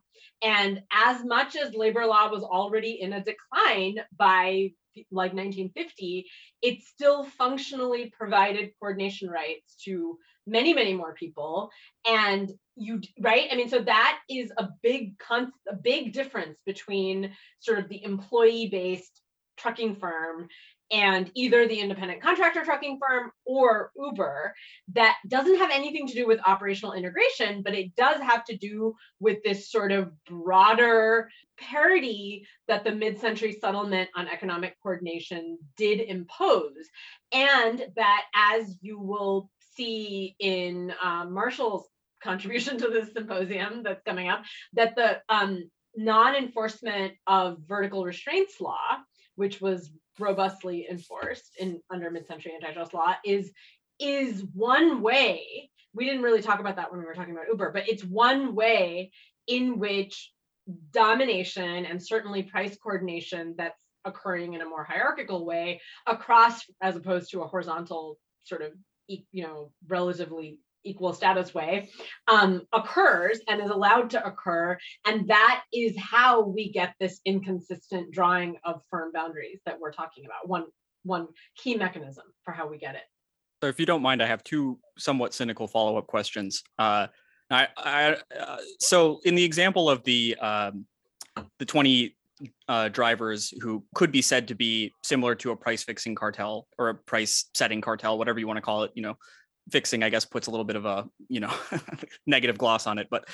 [SPEAKER 5] And as much as labor law was already in a decline by like 1950, it still functionally provided coordination rights to many, many more people. And you right i mean so that is a big con- a big difference between sort of the employee based trucking firm and either the independent contractor trucking firm or uber that doesn't have anything to do with operational integration but it does have to do with this sort of broader parity that the mid-century settlement on economic coordination did impose and that as you will see in uh, marshall's contribution to this symposium that's coming up that the um, non-enforcement of vertical restraints law, which was robustly enforced in under mid-century antitrust law, is is one way. We didn't really talk about that when we were talking about Uber, but it's one way in which domination and certainly price coordination that's occurring in a more hierarchical way across as opposed to a horizontal sort of you know relatively equal status way um, occurs and is allowed to occur. And that is how we get this inconsistent drawing of firm boundaries that we're talking about. One, one key mechanism for how we get it.
[SPEAKER 2] So if you don't mind, I have two somewhat cynical follow-up questions. Uh, I, I uh, so in the example of the um, the 20 uh, drivers who could be said to be similar to a price fixing cartel or a price setting cartel, whatever you want to call it, you know, fixing i guess puts a little bit of a you know <laughs> negative gloss on it. But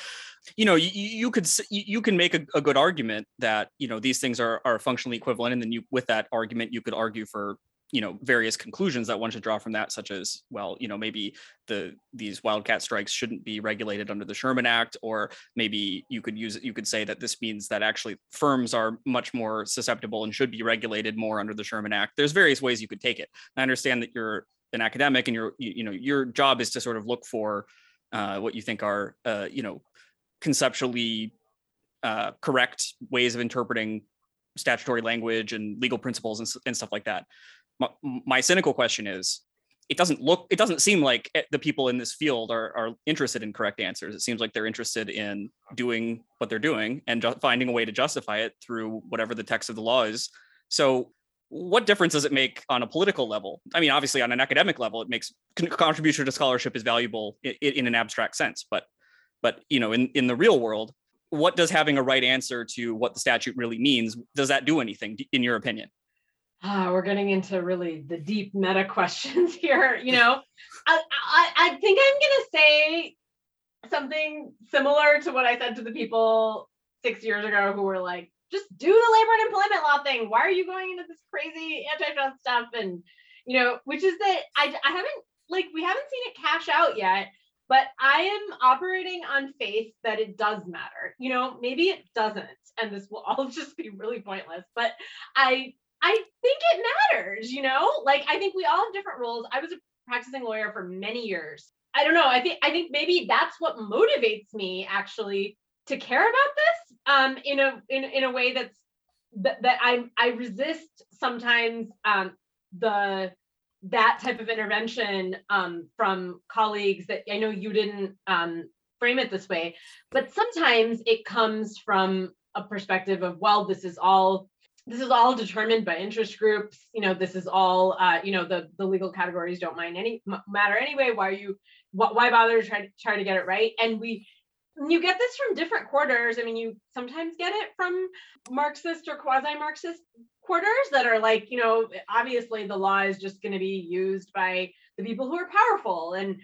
[SPEAKER 2] you know you, you could you can make a, a, good argument that you know these things are are functionally equivalent. And then you with that argument you could argue for you know various conclusions that one should draw from that such as well you know maybe the these wildcat strikes shouldn't be regulated under the sherman act or maybe you could use you could say that this means that actually firms are much more susceptible and should be regulated more under the sherman act. There's various ways you could take it. I understand that you're an academic and your you, you know your job is to sort of look for uh, what you think are uh, you know conceptually uh, correct ways of interpreting statutory language and legal principles and, and stuff like that. My, my cynical question is it doesn't look it doesn't seem like the people in this field are, are interested in correct answers. It seems like they're interested in doing what they're doing and ju- finding a way to justify it through whatever the text of the law is. So what difference does it make on a political level i mean obviously on an academic level it makes contribution to scholarship is valuable in, in an abstract sense but but you know in, in the real world what does having a right answer to what the statute really means does that do anything in your opinion
[SPEAKER 5] uh, we're getting into really the deep meta questions <laughs> here. You know, I, I, I think I'm to say something similar to what I said to the people six years ago who were like, just do the labor and employment law thing. Why are you going into this crazy antitrust stuff? And, you know, which is that I, I haven't, like, we haven't seen it cash out yet, but I am operating on faith that it does matter. You know, maybe it doesn't, and this will all <laughs> just be really pointless, but I I think it matters, you know? Like I think we all have different roles. I was a practicing lawyer for many years. I don't know. I think I think maybe that's what motivates me actually to care about this um in a in, in a way that's that, that I I resist sometimes um the that type of intervention um from colleagues that I know you didn't um frame it this way, but sometimes it comes from a perspective of well this is all this is all determined by interest groups you know this is all uh, you know the the legal categories don't mind any matter anyway why are you why bother to try to try to get it right? And we you get this from different quarters. I mean you sometimes get it from marxist or quasi-marxist quarters that are like you know obviously the law is just going to be used by the people who are powerful. And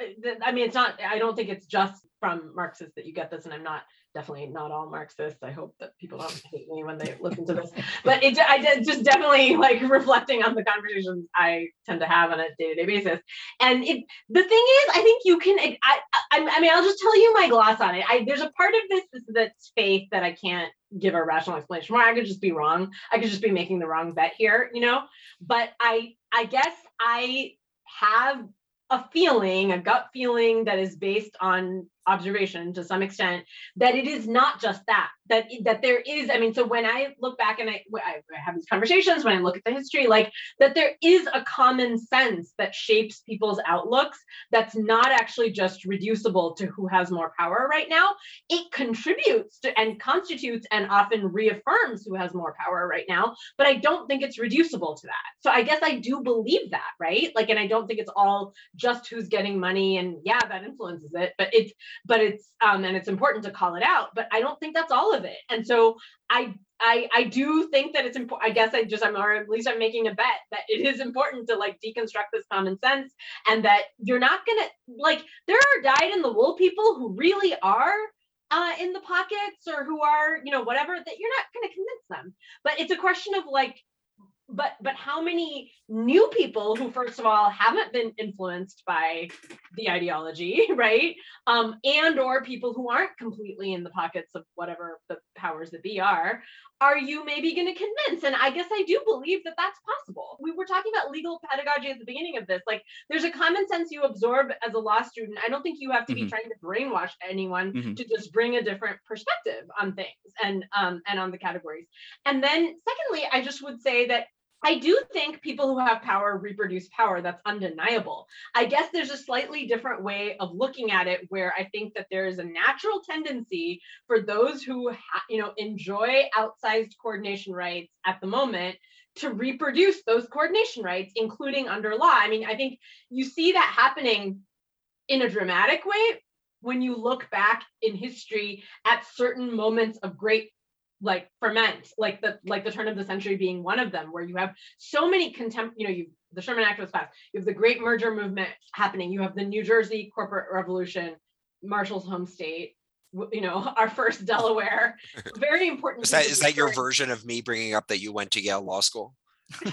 [SPEAKER 5] uh, i mean it's not i don't think it's just from marxists that you get this and i'm not definitely not all Marxists. I hope that people don't <laughs> hate me when they listen to this. But it, I did just definitely like reflecting on the conversations I tend to have on a day-to-day basis. And it, the thing is, I think you can. I, I, I mean, I'll just tell you my gloss on it. I, there's a part of this that's faith that I can't give a rational explanation. for. I could just be wrong. I could just be making the wrong bet here, you know. But I, I guess I have a feeling, a gut feeling that is based on observation to some extent that it is not just that that that there is i mean so when i look back and I, I have these conversations when i look at the history like that there is a common sense that shapes people's outlooks that's not actually just reducible to who has more power right now. It contributes to and constitutes and often reaffirms who has more power right now but i don't think it's reducible to that. So i guess i do believe that right? Like and i don't think it's all just who's getting money and yeah that influences it but it's but it's um and it's important to call it out but i don't think that's all of it. And so i i i do think that it's important i guess i just i'm or at least i'm making a bet that it is important to like deconstruct this common sense and that you're not gonna like there are dyed in the wool people who really are uh, in the pockets or who are you know whatever that you're not going to convince them. But it's a question of like but but how many new people who first of all haven't been influenced by the ideology <laughs> right? Um and or people who aren't completely in the pockets of whatever the powers that be are are you maybe going to convince? And i guess i do believe that that's possible. We were talking about legal pedagogy at the beginning of this. Like there's a common sense you absorb as a law student. I don't think you have to mm-hmm. be trying to brainwash anyone mm-hmm. to just bring a different perspective on things and um and on the categories. And then secondly i just would say that I do think people who have power reproduce power. That's undeniable. I guess there's a slightly different way of looking at it where I think that there is a natural tendency for those who, ha- you know, enjoy outsized coordination rights at the moment to reproduce those coordination rights, including under law. I mean, I think you see that happening in a dramatic way when you look back in history at certain moments of great like ferment like the like the turn of the century being one of them where you have so many contempt you know you the Sherman Act was passed. You have the great merger movement happening. You have the New Jersey corporate revolution, Marshall's home state. You know, <laughs> our first Delaware. <laughs> Very important.
[SPEAKER 1] Is that is that your version of me bringing up that you went to Yale Law School? <laughs>
[SPEAKER 5] this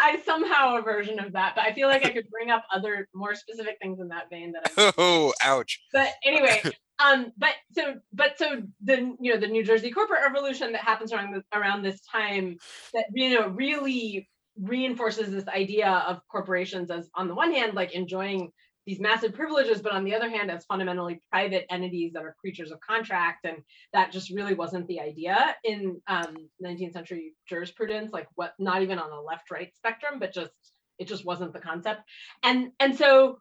[SPEAKER 5] I somehow a version of that, but I feel like I could bring up other more specific things in that vein that I
[SPEAKER 1] Oh, ouch.
[SPEAKER 5] but anyway um but so but so the you know the new jersey corporate revolution that happens around the, around this time that you know really reinforces this idea of corporations as on the one hand like enjoying these massive privileges but on the other hand as fundamentally private entities that are creatures of contract. And that just really wasn't the idea in um 19th century jurisprudence like what not even on the left right spectrum but just it just wasn't the concept. And and so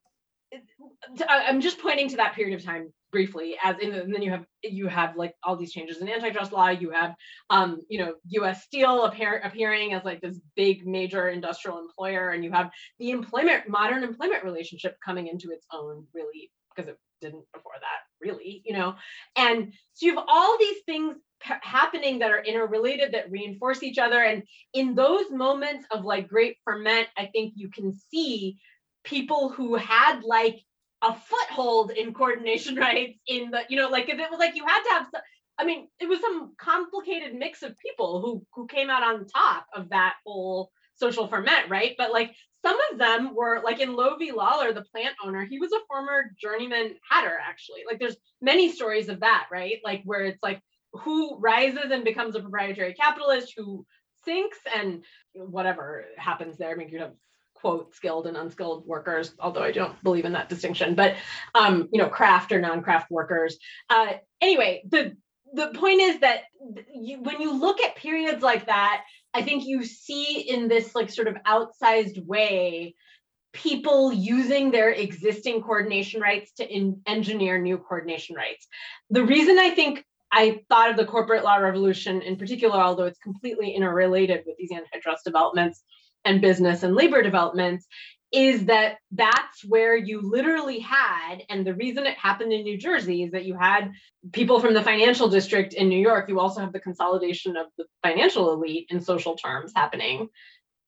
[SPEAKER 5] I'm just pointing to that period of time briefly as in and then you have you have like all these changes in antitrust law. You have um you know US steel appear, appearing as like this big major industrial employer and you have the employment modern employment relationship coming into its own really because it didn't before that really you know? And so you have all these things happening that are interrelated that reinforce each other and in those moments of like great ferment i think you can see people who had like a foothold in coordination <laughs> rights in the you know like if it was like you had to have some, i mean it was some complicated mix of people who who came out on top of that whole social ferment right but like some of them were like in Loewe v. Lawlor, the plant owner, he was a former journeyman hatter, actually. Like there's many stories of that, right? Like where it's like who rises and becomes a proprietary capitalist, who sinks and whatever happens there. I mean, you have quote skilled and unskilled workers although i don't believe in that distinction but um you know craft or non-craft workers. Uh anyway the the point is that you, when you look at periods like that i think you see in this like sort of outsized way people using their existing coordination rights to in, engineer new coordination rights. The reason i think I thought of the corporate law revolution in particular, although it's completely interrelated with these antitrust developments and business and labor developments, is that that's where you literally had, and the reason it happened in New Jersey is that you had people from the financial district in New York. You also have the consolidation of the financial elite in social terms happening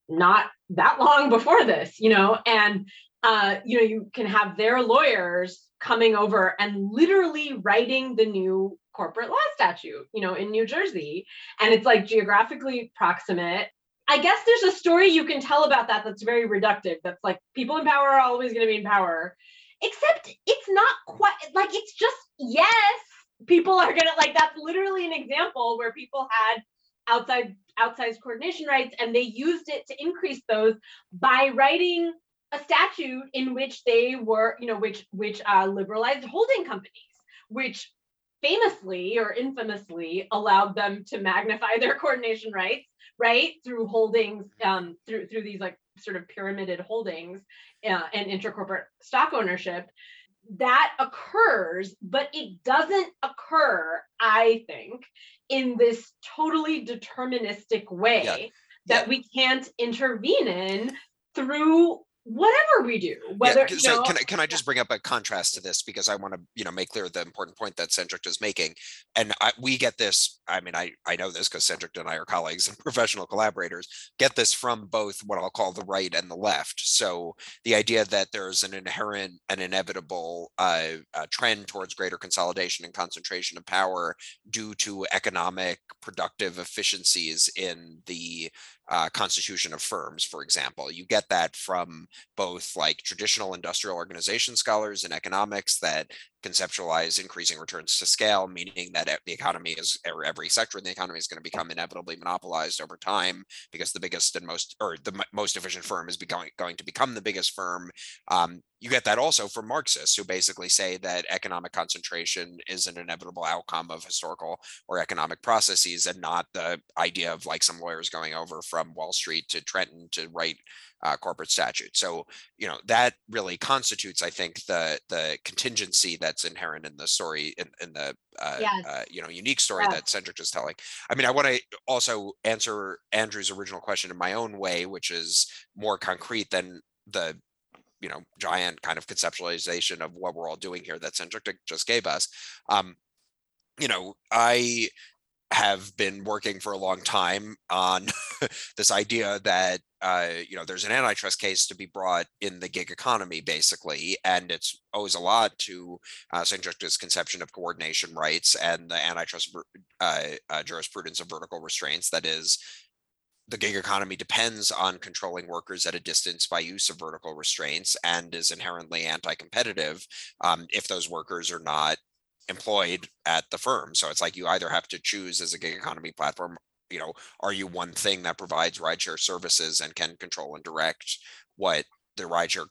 [SPEAKER 5] not that long before this, you know, and uh, you know, you can have their lawyers coming over and literally writing the new corporate law statute, you know, in New Jersey. And it's like geographically proximate. I guess there's a story you can tell about that that's very reductive. That's like people in power are always going to be in power, except it's not quite like it's just, yes, people are going to like that's literally an example where people had outside outsized coordination rights and they used it to increase those by writing a statute in which they were, you know, which which uh, liberalized holding companies, which famously or infamously allowed them to magnify their coordination rights, right, through holdings, um, through through these like sort of pyramided holdings uh, and intercorporate stock ownership. That occurs, but it doesn't occur, I think, in this totally deterministic way
[SPEAKER 1] Yeah.
[SPEAKER 5] that we can't intervene in through whatever we do whether
[SPEAKER 1] yeah,
[SPEAKER 5] you
[SPEAKER 1] so
[SPEAKER 5] know,
[SPEAKER 1] can I, can I just bring up a contrast to this because I want to you know make clear the important point that Sanjukta is making, and I, we get this. I mean, I I know this because Sanjukta and I are colleagues and <laughs> professional collaborators. Get this from both what I'll call the right and the left. So the idea that there's an inherent and inevitable uh, uh, trend towards greater consolidation and concentration of power due to economic productive efficiencies in the uh, constitution of firms, for example. You get that from both like traditional industrial organization scholars in economics that conceptualize increasing returns to scale, meaning that the economy is, or every sector in the economy is going to become inevitably monopolized over time because the biggest and most, or the most efficient firm is becoming, going to become the biggest firm. Um, you get that also from Marxists who basically say that economic concentration is an inevitable outcome of historical or economic processes and not the idea of like some lawyers going over from Wall Street to Trenton to write uh, corporate statute. So you know that really constitutes, I think, the the contingency that's inherent in the story in, in the uh,
[SPEAKER 5] Yes.
[SPEAKER 1] uh, you know unique story
[SPEAKER 5] Yes.
[SPEAKER 1] that Sanjukta is telling. I mean, I want to also answer Andrew's original question in my own way, which is more concrete than the you know giant kind of conceptualization of what we're all doing here that Sanjukta just gave us. Um, you know, I have been working for a long time on <laughs> this idea that uh, you know there's an antitrust case to be brought in the gig economy basically and it's owes a lot to uh, Sanjukta's conception of coordination rights and the antitrust uh, uh, jurisprudence of vertical restraints. That is the gig economy depends on controlling workers at a distance by use of vertical restraints and is inherently anti-competitive um, if those workers are not employed at the firm. So it's like you either have to choose as a gig economy platform, you know, are you one thing that provides rideshare services and can control and direct what the rideshare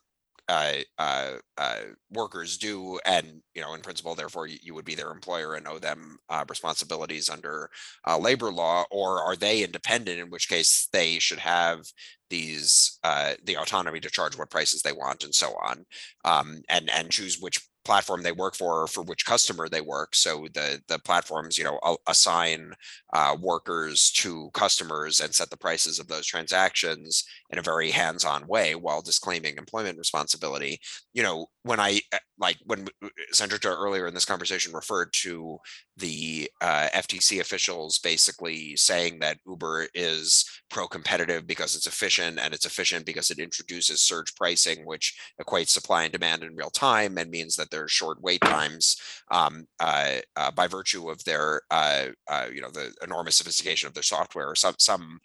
[SPEAKER 1] uh, uh, uh, workers do, and you know, in principle, therefore, you, you would be their employer and owe them uh, responsibilities under uh, labor law, or are they independent? In which case, they should have these uh, the autonomy to charge what prices they want and so on, um, and and choose which platform they work for or for which customer they work. So the the platforms, you know, assign uh, workers to customers and set the prices of those transactions in a very hands-on way while disclaiming employment responsibility. You know, when I uh, like when Sandra earlier in this conversation referred to the uh, FTC officials basically saying that Uber is pro-competitive because it's efficient and it's efficient because it introduces surge pricing, which equates supply and demand in real time and means that there's short wait times um, uh, uh, by virtue of their, uh, uh, you know, the enormous sophistication of their software or some some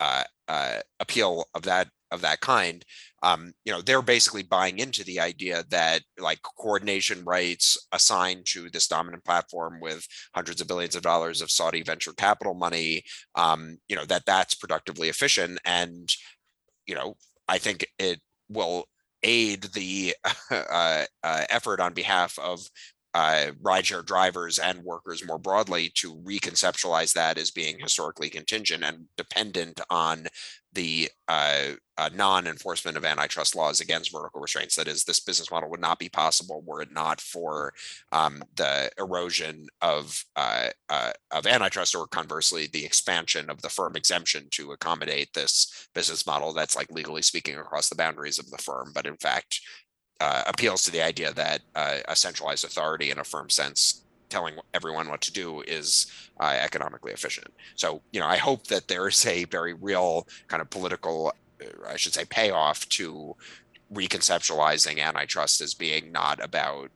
[SPEAKER 1] uh, appeal of that of that kind um, you know they're basically buying into the idea that like coordination rights assigned to this dominant platform with hundreds of billions of dollars of saudi venture capital money um, you know that that's productively efficient. And you know i think it will aid the <laughs> uh, uh, effort on behalf of uh, rideshare drivers and workers more broadly to reconceptualize that as being historically contingent and dependent on the uh, uh, non-enforcement of antitrust laws against vertical restraints. That is, this business model would not be possible were it not for um, the erosion of uh, uh, of antitrust, or conversely, the expansion of the firm exemption to accommodate this business model. That's like legally speaking across the boundaries of the firm, but in fact uh, appeals to the idea that uh, a centralized authority in a firm sense telling everyone what to do is uh, economically efficient. So, you know, I hope that there is a very real kind of political, uh, I should say, payoff to reconceptualizing antitrust as being not about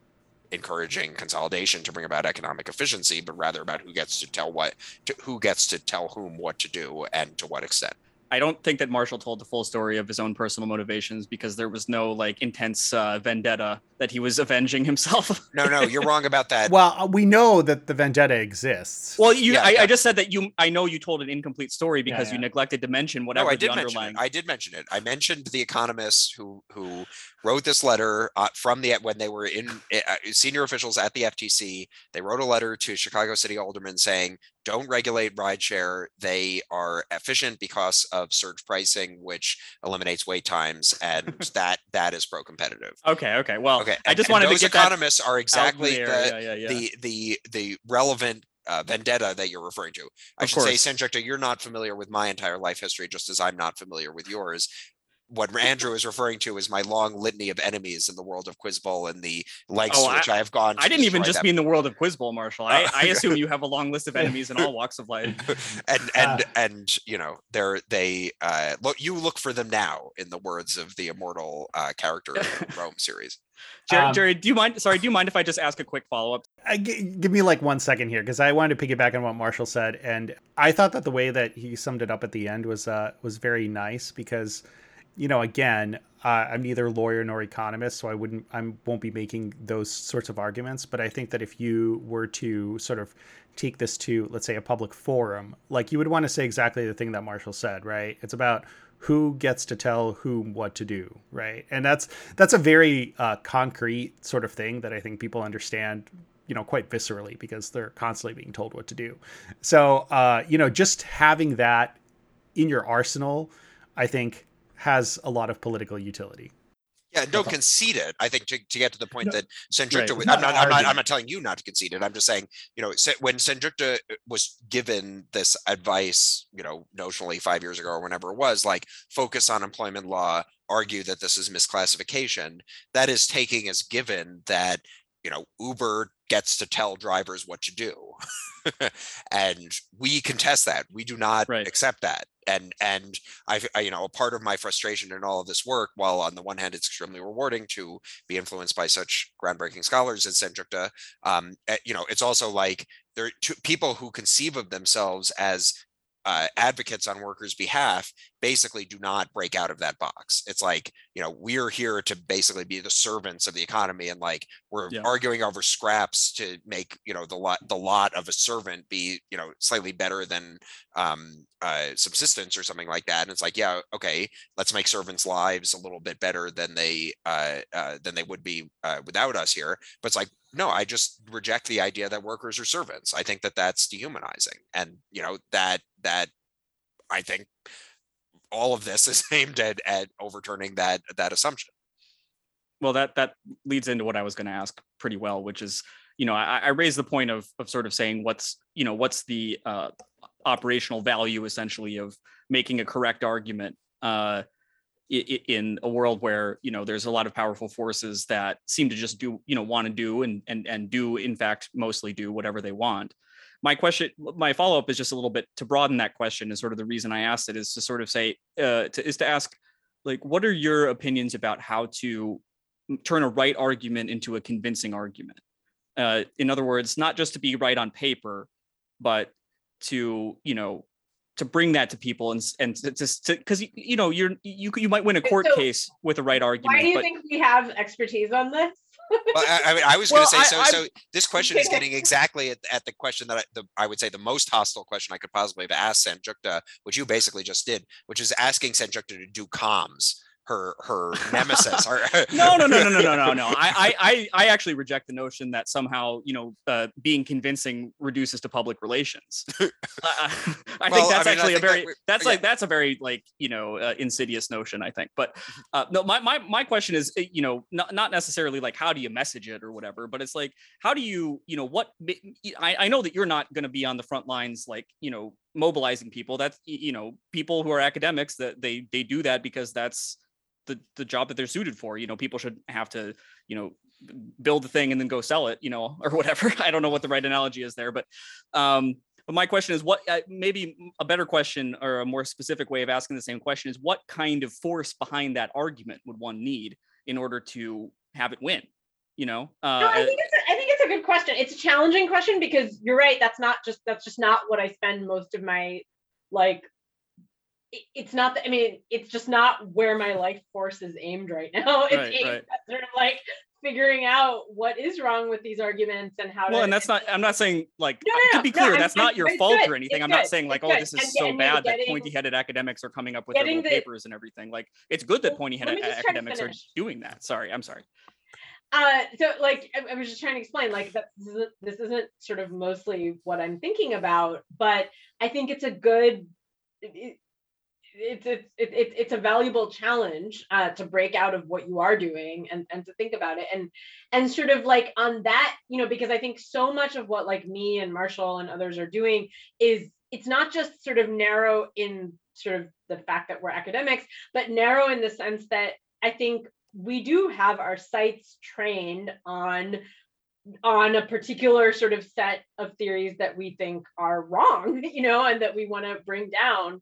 [SPEAKER 1] encouraging consolidation to bring about economic efficiency, but rather about who gets to tell what, to, who gets to tell whom what to do and to what extent.
[SPEAKER 2] I don't think that Marshall told the full story of his own personal motivations because there was no like intense uh, vendetta that he was <laughs> avenging himself.
[SPEAKER 1] no, no, you're wrong about that.
[SPEAKER 4] Well, uh, we know that the vendetta exists.
[SPEAKER 2] Well, you, yeah, I, yeah. I, just said that you. I know you told an incomplete story because yeah, you neglected to mention whatever no, I did the underlying.
[SPEAKER 1] Mention it. I did mention it. I mentioned the economists who who wrote this letter uh, from the when they were in uh, senior officials at the FTC. They wrote a letter to Chicago City Alderman saying, "Don't regulate rideshare. They are efficient because of surge pricing, which eliminates wait times, and <laughs> that that is pro-competitive."
[SPEAKER 2] Okay. Okay. Well, okay. I just and, wanted
[SPEAKER 1] those
[SPEAKER 2] to get
[SPEAKER 1] economists are exactly the, yeah, yeah, yeah. the the the relevant uh, vendetta that you're referring to. I of should course. say, Sanjukta, you're not familiar with my entire life history, just as I'm not familiar with yours what Andrew is referring to is my long litany of enemies in the world of Quiz Bowl and the likes oh, to which I, I have gone.
[SPEAKER 2] I didn't even just them. mean the world of Quiz Bowl, Marshall. I, I <laughs> assume you have a long list of enemies in all <laughs> walks of life.
[SPEAKER 1] and and uh, and you know they're they uh, look you look for them now in the words of the immortal uh, character of Rome series. <laughs>
[SPEAKER 2] Jerry, um, Jerry, do you mind? Sorry, do you mind if I just ask a quick follow up?
[SPEAKER 4] give me like one second here because I wanted to piggyback on what Marshall said, and I thought that the way that he summed it up at the end was uh, was very nice because you know, again, uh, I'm neither lawyer nor economist, so I wouldn't, I won't be making those sorts of arguments. But I think that if you were to sort of take this to, let's say, a public forum, like you would want to say exactly the thing that Marshall said, right? It's about who gets to tell whom what to do, right? And that's that's a very uh, concrete sort of thing that I think people understand you know quite viscerally because they're constantly being told what to do so uh, you know just having that in your arsenal i think has a lot of political utility.
[SPEAKER 1] Yeah, don't concede it. I think to, to get to the point no, that Sanjukta, right. I'm, not, I'm, not, I'm not telling you not to concede it. I'm just saying, you know, when Sanjukta was given this advice, you know, notionally five years ago or whenever it was, like focus on employment law, argue that this is misclassification, that is taking as given that you know, Uber gets to tell drivers what to do. <laughs> and we contest that. We do not
[SPEAKER 2] Right.
[SPEAKER 1] accept that. And and I, I, you know, a part of my frustration in all of this work, while on the one hand it's extremely rewarding to be influenced by such groundbreaking scholars as Sanjukta, um, eh, you know, it's also like there are two people who conceive of themselves as uh, advocates on workers' behalf basically do not break out of that box. It's like, you know, we're here to basically be the servants of the economy and like we're
[SPEAKER 2] Yeah.
[SPEAKER 1] arguing over scraps to make, you know, the lot the lot of a servant be, you know, slightly better than um uh subsistence or something like that. And it's like, yeah, okay, let's make servants' lives a little bit better than they uh, uh than they would be uh, without us here. But it's like, no, I just reject the idea that workers are servants. I think that that's dehumanizing, and you know that that I think all of this <laughs> is aimed at at overturning that that assumption.
[SPEAKER 2] well that that leads into what i was going to ask pretty well which is you know i, I raised the point of of sort of saying what's you know what's the uh, operational value essentially of making a correct argument uh, in a world where you know there's a lot of powerful forces that seem to just do you know want to do and and and do in fact mostly do whatever they want my question my follow-up is just a little bit to broaden that question and sort of the reason i asked it is to sort of say uh, to, is to ask like what are your opinions about how to turn a right argument into a convincing argument. Uh, in other words, not just to be right on paper, but to you know to bring that to people and and to- just because you, you know you're you you might win a court
[SPEAKER 5] so
[SPEAKER 2] case with a right argument.
[SPEAKER 5] Why do you
[SPEAKER 2] but,
[SPEAKER 5] think we have expertise on this?
[SPEAKER 1] Well, I, I mean, I was
[SPEAKER 2] Well,
[SPEAKER 1] going to say so.
[SPEAKER 2] I'm-
[SPEAKER 1] So this question is getting <laughs> exactly at, at the question that I, the, I would say the most hostile question I could possibly have asked Sanjukta, which you basically just did, which is asking Sanjukta to do comms, her her <laughs> nemesis. <laughs>
[SPEAKER 2] no, no, no, no, no, no, no, no. I, I, I, actually reject the notion that somehow, you know, uh, being convincing reduces to public relations. <laughs> I, I
[SPEAKER 1] Well,
[SPEAKER 2] think
[SPEAKER 1] I
[SPEAKER 2] that's
[SPEAKER 1] mean, I
[SPEAKER 2] actually a
[SPEAKER 1] think that
[SPEAKER 2] very,
[SPEAKER 1] we-
[SPEAKER 2] that's
[SPEAKER 1] yeah.
[SPEAKER 2] like, that's a very like, you know, uh, insidious notion. I think. But uh, no, my, my, my question is, uh, you know, not, not necessarily like how do you message it or whatever, but it's like how do you, you know, what I, I know that you're not going to be on the front lines, like, you know, mobilizing people. That's you know, people who are academics that they they do that because that's the the job that they're suited for. You know, people should have to, you know, build the thing and then go sell it, you know, <laughs> or whatever. I don't know what the right analogy is there, but um but my question is what uh, maybe a better question or a more specific way of asking the same question is what kind of force behind that argument would one need in order to have it win? You know, uh,
[SPEAKER 5] No, I
[SPEAKER 2] uh,
[SPEAKER 5] think good question. It's a challenging question because you're right. That's not just that's just not what I spend most of my like. it- It's not that I mean it's just not where my life force is aimed right <laughs> now. It's
[SPEAKER 2] Right,
[SPEAKER 5] aimed
[SPEAKER 2] right.
[SPEAKER 5] sort of like figuring out what is wrong with these arguments and how to.
[SPEAKER 2] well, and that's not. I'm not saying like
[SPEAKER 5] No, no,
[SPEAKER 2] to be clear,
[SPEAKER 5] I'm-
[SPEAKER 2] that's
[SPEAKER 5] I'm-
[SPEAKER 2] not your fault
[SPEAKER 5] good,
[SPEAKER 2] or anything. I'm not saying like, oh,
[SPEAKER 5] good.
[SPEAKER 2] this is
[SPEAKER 5] And-
[SPEAKER 2] so
[SPEAKER 5] and,
[SPEAKER 2] bad that pointy-headed academics are coming up with their
[SPEAKER 5] getting the-
[SPEAKER 2] papers and everything. Like, it's good that pointy-headed
[SPEAKER 5] let me
[SPEAKER 2] a-
[SPEAKER 5] just try to
[SPEAKER 2] academics are doing that. Sorry, I'm sorry.
[SPEAKER 5] Uh so like I, I was just trying to explain like that this isn't, sort of mostly what i'm thinking about but i think it's a good it, it- it's it's it, it, it's a valuable challenge uh, to break out of what you are doing and and to think about it. And and sort of like on that you know because i think so much of what like me and marshall and others are doing is it's not just sort of narrow in sort of the fact that we're academics but narrow in the sense that i think we do have our sights trained on on a particular sort of set of theories that we think are wrong <laughs> you know and that we want to bring down.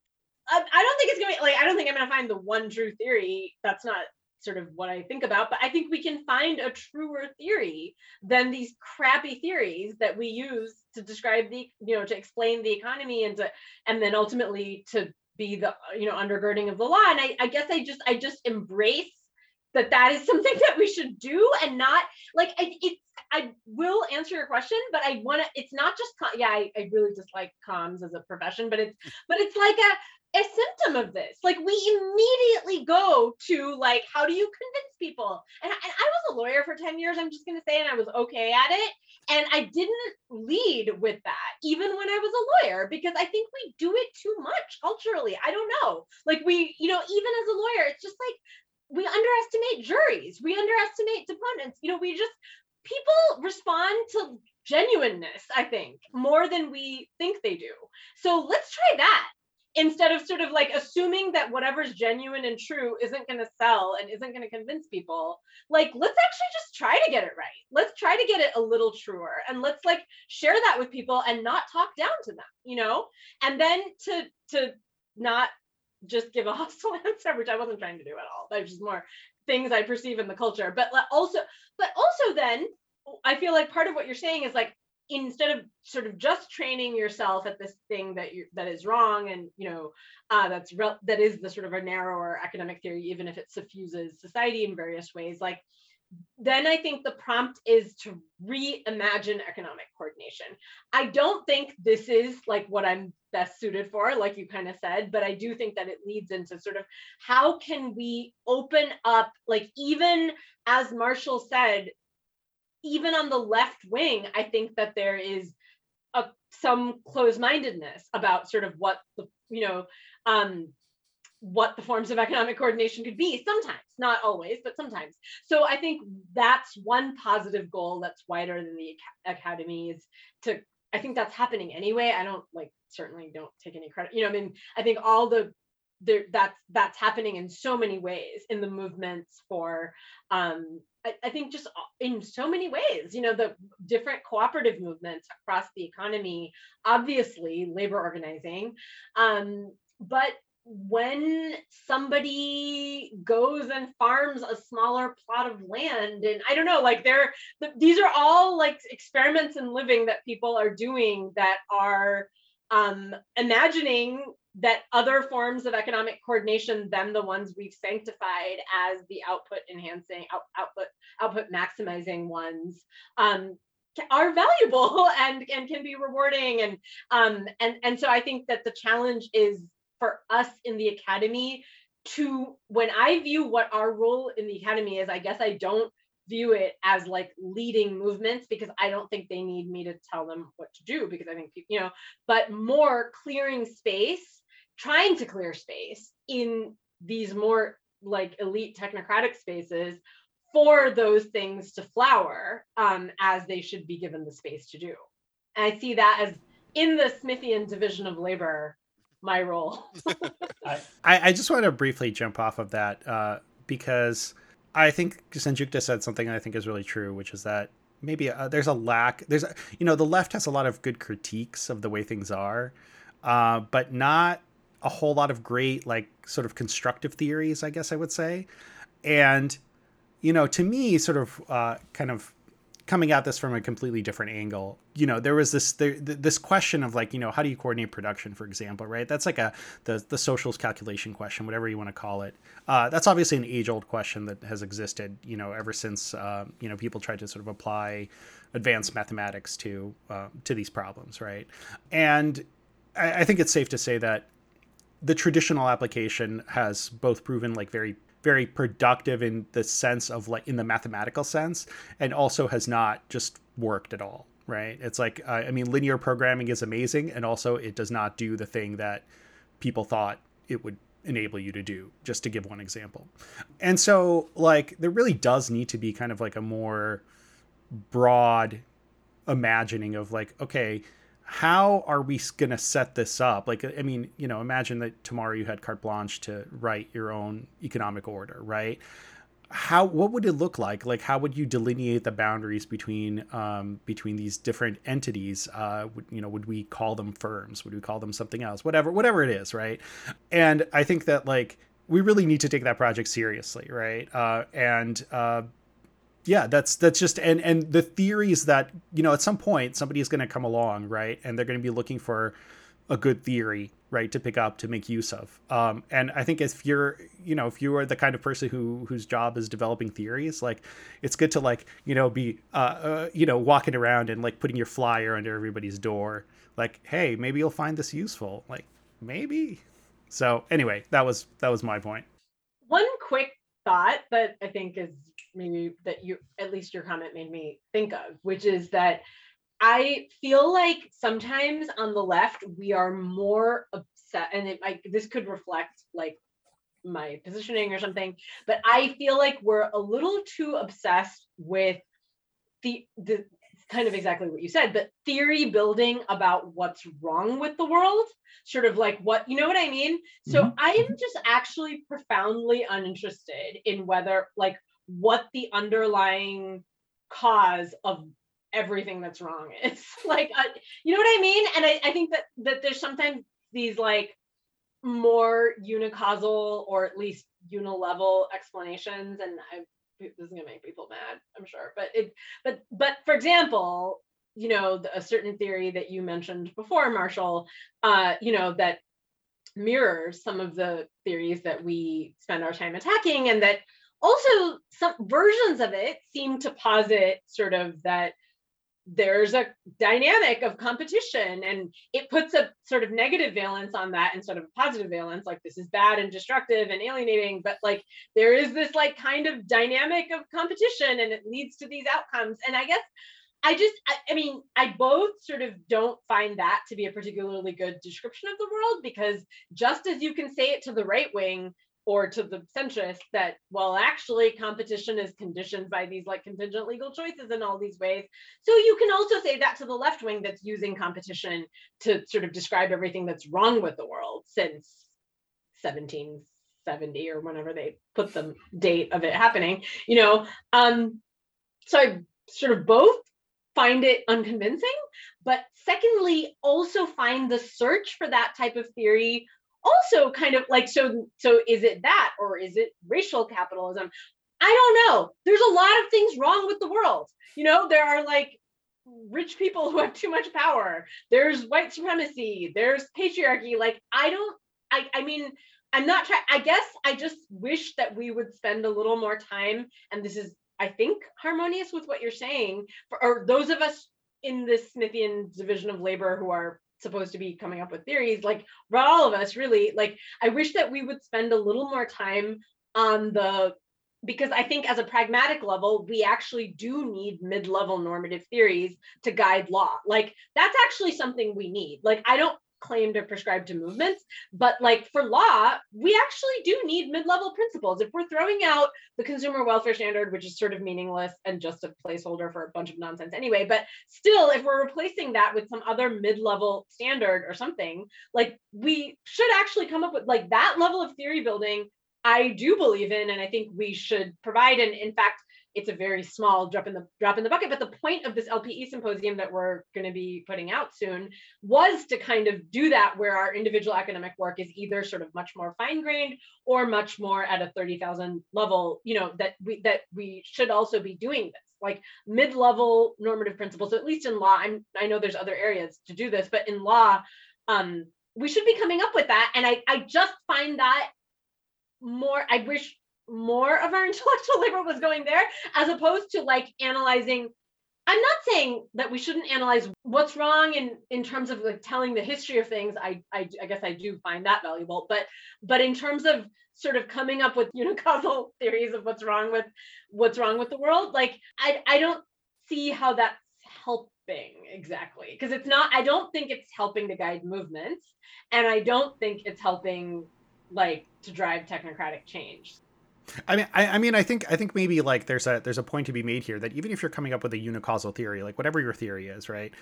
[SPEAKER 5] I, I don't think it's gonna be like i don't think i'm gonna find the one true theory. That's not sort of what i think about but i think we can find a truer theory than these crappy theories that we use to describe the you know to explain the economy and to and then ultimately to be the you know undergirding of the law. And i, I guess i just i just embrace that that is something that we should do and not like I, it's I will answer your question, but I want to. It's not just yeah. I, I really dislike comms as a profession, but it's but it's like a a symptom of this. Like we immediately go to like how do you convince people? And, I- and I was a lawyer for ten years. I'm just gonna say, and I was okay at it. And I didn't lead with that, even when I was a lawyer, because I think we do it too much culturally. I don't know. Like we, you know, even as a lawyer, it's just like we underestimate juries. We underestimate deponents. You know we just people respond to genuineness i think more than we think they do. So let's try that instead of sort of like assuming that whatever's genuine and true isn't going to sell and isn't going to convince people. Like let's actually just try to get it right. Let's try to get it a little truer and let's like share that with people and not talk down to them you know? And then to to not just give a <laughs> hostile answer which i wasn't trying to do at all. That's just more things i perceive in the culture. But also but also then i feel like part of what you're saying is like instead of sort of just training yourself at this thing that you that is wrong and you know uh, that's re- that is the sort of a narrower academic theory even if it suffuses society in various ways like then i think the prompt is to reimagine economic coordination. I don't think this is like what i'm best suited for like you kind of said but i do think that it leads into sort of how can we open up like even as marshall said even on the left wing, I think that there is a some closed-mindedness about sort of what the you know um, what the forms of economic coordination could be sometimes not always but sometimes so i think that's one positive goal that's wider than the academy is to i think that's happening anyway i don't like certainly don't take any credit you know i mean i think all the there that's that's happening in so many ways in the movements for um I, I, think just in so many ways, you know, the different cooperative movements across the economy, obviously labor organizing. Um, but when somebody goes and farms a smaller plot of land and i don't know like they're these are all like experiments in living that people are doing that are um, imagining that other forms of economic coordination than the ones we've sanctified as the output enhancing out, output output maximizing ones um, are valuable <laughs> and and can be rewarding and um and and so i think that the challenge is for us in the academy to when i view what our role in the academy is i guess i don't view it as like leading movements because I don't think they need me to tell them what to do because I think you know, but more clearing space, trying to clear space in these more like elite technocratic spaces for those things to flower um, as they should be given the space to do. And I see that as in the Smithian division of labor, my role. <laughs>
[SPEAKER 4] I, I just want to briefly jump off of that uh, because I think Sanjukta said something I think is really true, which is that maybe uh, there's a lack. There's a, you know the left has a lot of good critiques of the way things are, uh, but not a whole lot of great like sort of constructive theories. I guess I would say, and you know to me, sort of uh, kind of coming at this from a completely different angle. You know there was this there, this question of like you know how do you coordinate production for example right? That's like a the the socials calculation question whatever you want to call it. Uh, that's obviously an age old question that has existed you know ever since uh, you know people tried to sort of apply advanced mathematics to uh, to these problems right? And I, I think it's safe to say that the traditional application has both proven like very very productive in the sense of like in the mathematical sense and also has not just worked at all right? It's like uh, i mean linear programming is amazing and also it does not do the thing that people thought it would enable you to do just to give one example. And so like there really does need to be kind of like a more broad imagining of like okay how are we going to set this up? Like, I mean, you know, imagine that tomorrow you had carte blanche to write your own economic order, right? How what would it look like? Like, how would you delineate the boundaries between um, between these different entities? Uh, would, you know, would we call them firms? Would we call them something else? Whatever, whatever it is, right? And I think that like we really need to take that project seriously, right? Uh, and uh, yeah that's that's just and and the theory is that you know at some point somebody is going to come along right and they're going to be looking for a good theory right to pick up to make use of. Um, and i think if you're you know if you are the kind of person who whose job is developing theories like it's good to like you know be uh, uh you know walking around and like putting your flyer under everybody's door like hey maybe you'll find this useful. Like maybe. So anyway that was that was my point. point.
[SPEAKER 5] One quick thought that i think is maybe that you at least your comment made me think of, which is that I feel like sometimes on the left we are more upset, and it like this could reflect like my positioning or something, but I feel like we're a little too obsessed with the the kind of exactly what you said, but theory building about what's wrong with the world, sort of like what, you know what I mean? So
[SPEAKER 3] Mhm.
[SPEAKER 5] I am just actually profoundly uninterested in whether, like, what the underlying cause of everything that's wrong <laughs> is. like, uh, you know what I mean? And I, I think that that there's sometimes these like more unicausal or at least unilevel explanations, and I this is gonna make people mad, I'm sure. But it, but but for example, you know, the- a certain theory that you mentioned before, Marshall, uh, you know, that mirrors some of the theories that we spend our time attacking, and that also some versions of it seem to posit sort of that there's a dynamic of competition and it puts a sort of negative valence on that instead of a positive valence like this is bad and destructive and alienating but like there is this like kind of dynamic of competition and it leads to these outcomes. And i guess i just I, I mean i both sort of don't find that to be a particularly good description of the world because just as you can say it to the right wing or to the centrist that well actually competition is conditioned by these like contingent legal choices in all these ways. So you can also say that to the left wing that's using competition to sort of describe everything that's wrong with the world since 1770 or whenever they put the date of it happening you know? Um so i sort of both find it unconvincing but secondly also find the search for that type of theory also kind of like so so is it that or is it racial capitalism? I don't know. There's a lot of things wrong with the world. You know there are like rich people who have too much power. There's white supremacy. There's patriarchy. Like i don't i i mean i'm not trying i guess i just wish that we would spend a little more time and this is i think harmonious with what you're saying for or those of us in this smithian division of labor who are supposed to be coming up with theories like for all of us really like i wish that we would spend a little more time on the because i think as a pragmatic level we actually do need mid-level normative theories to guide law. Like that's actually something we need. Like i don't claim to prescribe to movements but like for law we actually do need mid-level principles. If we're throwing out the consumer welfare standard which is sort of meaningless and just a placeholder for a bunch of nonsense anyway but still if we're replacing that with some other mid-level standard or something like we should actually come up with like that level of theory building i do believe in and i think we should provide. And in fact it's a very small drop in the drop in the bucket but the point of this lpe symposium that we're going to be putting out soon was to kind of do that where our individual academic work is either sort of much more fine grained or much more at a 30,000 level you know that we that we should also be doing this like mid-level normative principles. So at least in law i'm i know there's other areas to do this but in law um we should be coming up with that. And i i just find that more i wish more of our <laughs> intellectual labor was going there as opposed to like analyzing i'm not saying that we shouldn't analyze what's wrong in in terms of like telling the history of things. I i, I guess i do find that valuable but but in terms of sort of coming up with <laughs> unicausal theories of what's wrong with what's wrong with the world like i i don't see how that's helping exactly because it's not i don't think it's helping to guide movements and i don't think it's helping like to drive technocratic change
[SPEAKER 4] I mean, I, I mean, I think, I think maybe like there's a there's a point to be made here that even if you're coming up with a unicausal theory, like whatever your theory is, right,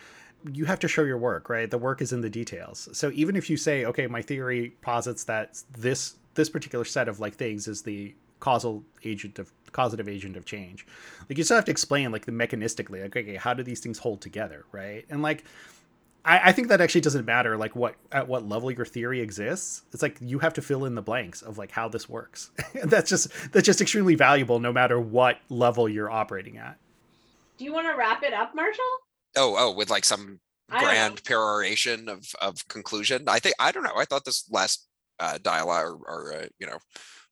[SPEAKER 4] you have to show your work, right? The work is in the details. So even if you say, okay, my theory posits that this this particular set of like things is the causal agent of causative agent of change, like you still have to explain like the mechanistically, like okay, how do these things hold together, right? And like I, I think that actually doesn't matter like what at what level your theory exists. It's like you have to fill in the blanks of like how this works. <laughs> that's just that's just extremely valuable no matter what level you're operating at.
[SPEAKER 5] do you want to wrap it up marshall
[SPEAKER 1] Oh, oh, with like some
[SPEAKER 5] I don't know.
[SPEAKER 1] grand peroration of of conclusion. I think I don't know. I thought this last uh, dialogue or, or uh, you know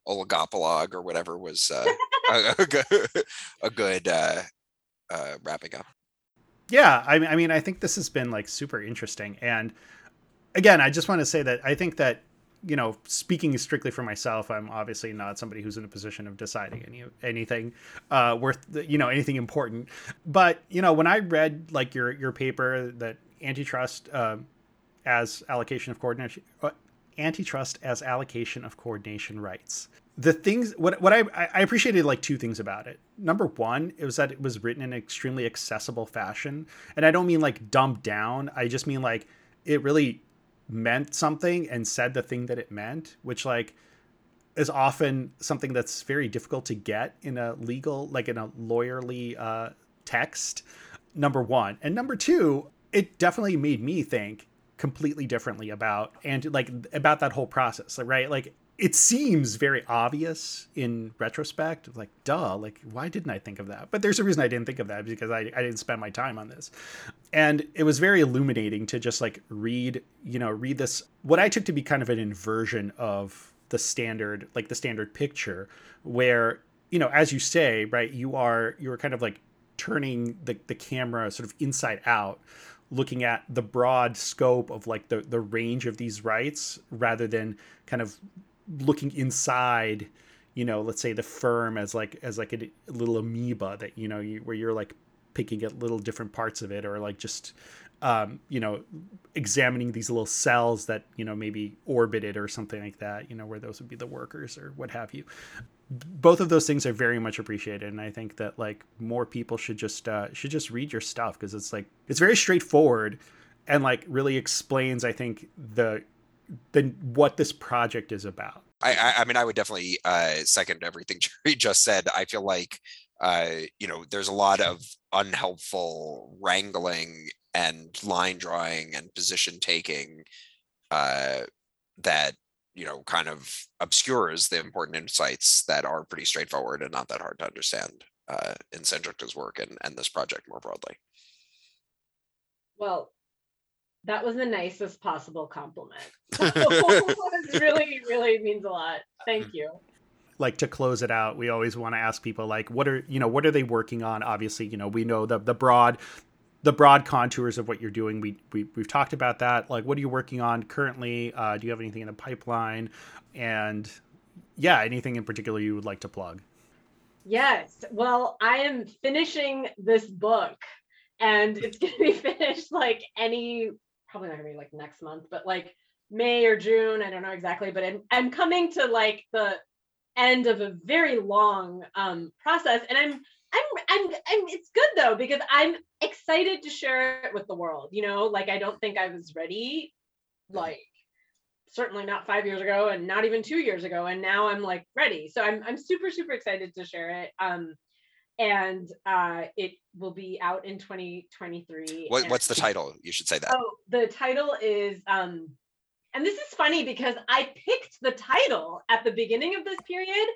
[SPEAKER 1] oligopologue or whatever was uh, <laughs> a, a good, a good uh, uh, wrapping up.
[SPEAKER 4] Yeah, I mean, I mean, I think this has been like super interesting. And again, I just want to say that I think that you know, speaking strictly for myself, I'm obviously not somebody who's in a position of deciding any anything uh, worth, you know, anything important. But you know, when I read like your your paper that antitrust uh, as allocation of coordination, uh, antitrust as allocation of coordination rights, the things what what I I appreciated like two things about it. Number one, it was that it was written in an extremely accessible fashion, and I don't mean like dumbed down. I just mean like it really meant something and said the thing that it meant, which like is often something that's very difficult to get in a legal like in a lawyerly uh, text. Number one, and number two, it definitely made me think completely differently about and like about that whole process right like it seems very obvious in retrospect like duh like why didn't i think of that? But there's a reason i didn't think of that because I, I didn't spend my time on this. And it was very illuminating to just like read you know read this what i took to be kind of an inversion of the standard like the standard picture where you know as you say right you are you're kind of like turning the, the camera sort of inside out looking at the broad scope of like the the range of these rights rather than kind of looking inside you know let's say the firm as like as like a, little amoeba that you know you, where you're like picking at little different parts of it or like just um, you know examining these little cells that you know maybe orbited or something like that you know where those would be the workers or what have you. Both of those things are very much appreciated and i think that like more people should just uh should just read your stuff because it's like it's very straightforward and like really explains i think the the what this project is about
[SPEAKER 1] I, I, I mean, I would definitely uh, second everything <laughs> Jerry just said. I feel like, uh, you know, there's a lot of unhelpful wrangling and line drawing and position taking uh, that you know kind of obscures the important insights that are pretty straightforward and not that hard to understand uh, in Sanjukta's work and, and this project more broadly.
[SPEAKER 5] Well, that was the nicest possible compliment. <laughs> <laughs> it really, really means a lot. Thank you.
[SPEAKER 4] Like to close it out, we always want to ask people like, what are you know, what are they working on? Obviously, you know, we know the the broad the broad contours of what you're doing. We, we we've talked about that. Like, what are you working on currently? Uh, do you have anything in the pipeline? And yeah, anything in particular you would like to plug?
[SPEAKER 5] Yes. Well, I am finishing this book, and it's going to be <laughs> finished like any probably not gonna be like next month, but like May or June. I don't know exactly, but I'm, I'm coming to like the end of a very long um, process, and I'm I'm, I'm I'm it's good though because I'm excited to share it with the world. You know, like I don't think I was ready, like certainly not five years ago, and not even two years ago, and now I'm like ready. So I'm I'm super super excited to share it. Um, and uh, it will be out in 2023.
[SPEAKER 1] What, what's the title? You should say that.
[SPEAKER 5] Oh, the title is, um, and this is funny because I picked the title at the beginning of this period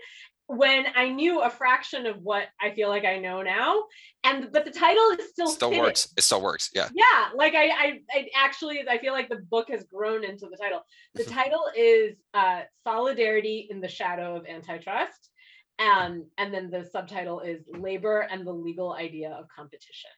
[SPEAKER 5] when I knew a fraction of what I feel like I know now, and but the title is still
[SPEAKER 1] still
[SPEAKER 5] fitting.
[SPEAKER 1] works. It still works. Yeah.
[SPEAKER 5] Yeah, like I, I, I actually I feel like the book has grown into the title. The <laughs> title is uh, "Solidarity in the Shadow of Antitrust," Um, and then the subtitle is labor and the legal idea of competition.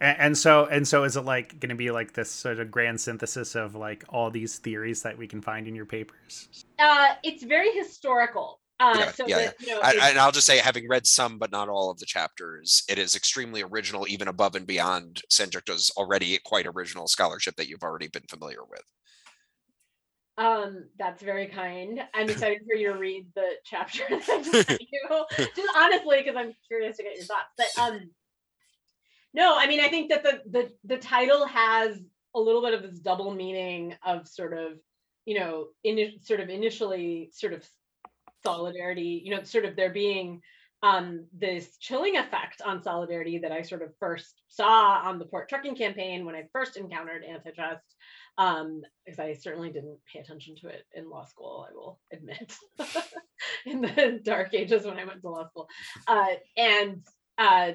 [SPEAKER 4] And, and so and so is it like going to be like this sort of grand synthesis of like all these theories that we can find in your papers?
[SPEAKER 5] Uh, it's very historical. Uh,
[SPEAKER 1] yeah,
[SPEAKER 5] so
[SPEAKER 1] yeah,
[SPEAKER 5] that,
[SPEAKER 1] yeah.
[SPEAKER 5] You know,
[SPEAKER 1] I, and I'll just say, having read some but not all of the chapters, it is extremely original, even above and beyond Sanjukta's already quite original scholarship that you've already been familiar with.
[SPEAKER 5] Um, that's very kind. I'm <laughs> excited for you to read the <laughs> chapter that I just sent <laughs> you. Just honestly, because I'm curious to get your thoughts. But um, no, I mean, I think that the the the title has a little bit of this double meaning of sort of, you know, in sort of initially sort of solidarity, you know, sort of there being um, this chilling effect on solidarity that I sort of first saw on the port trucking campaign when I first encountered antitrust um, because I certainly didn't pay attention to it in law school, I will admit, <laughs> in the dark ages when I went to law school. Uh, and uh,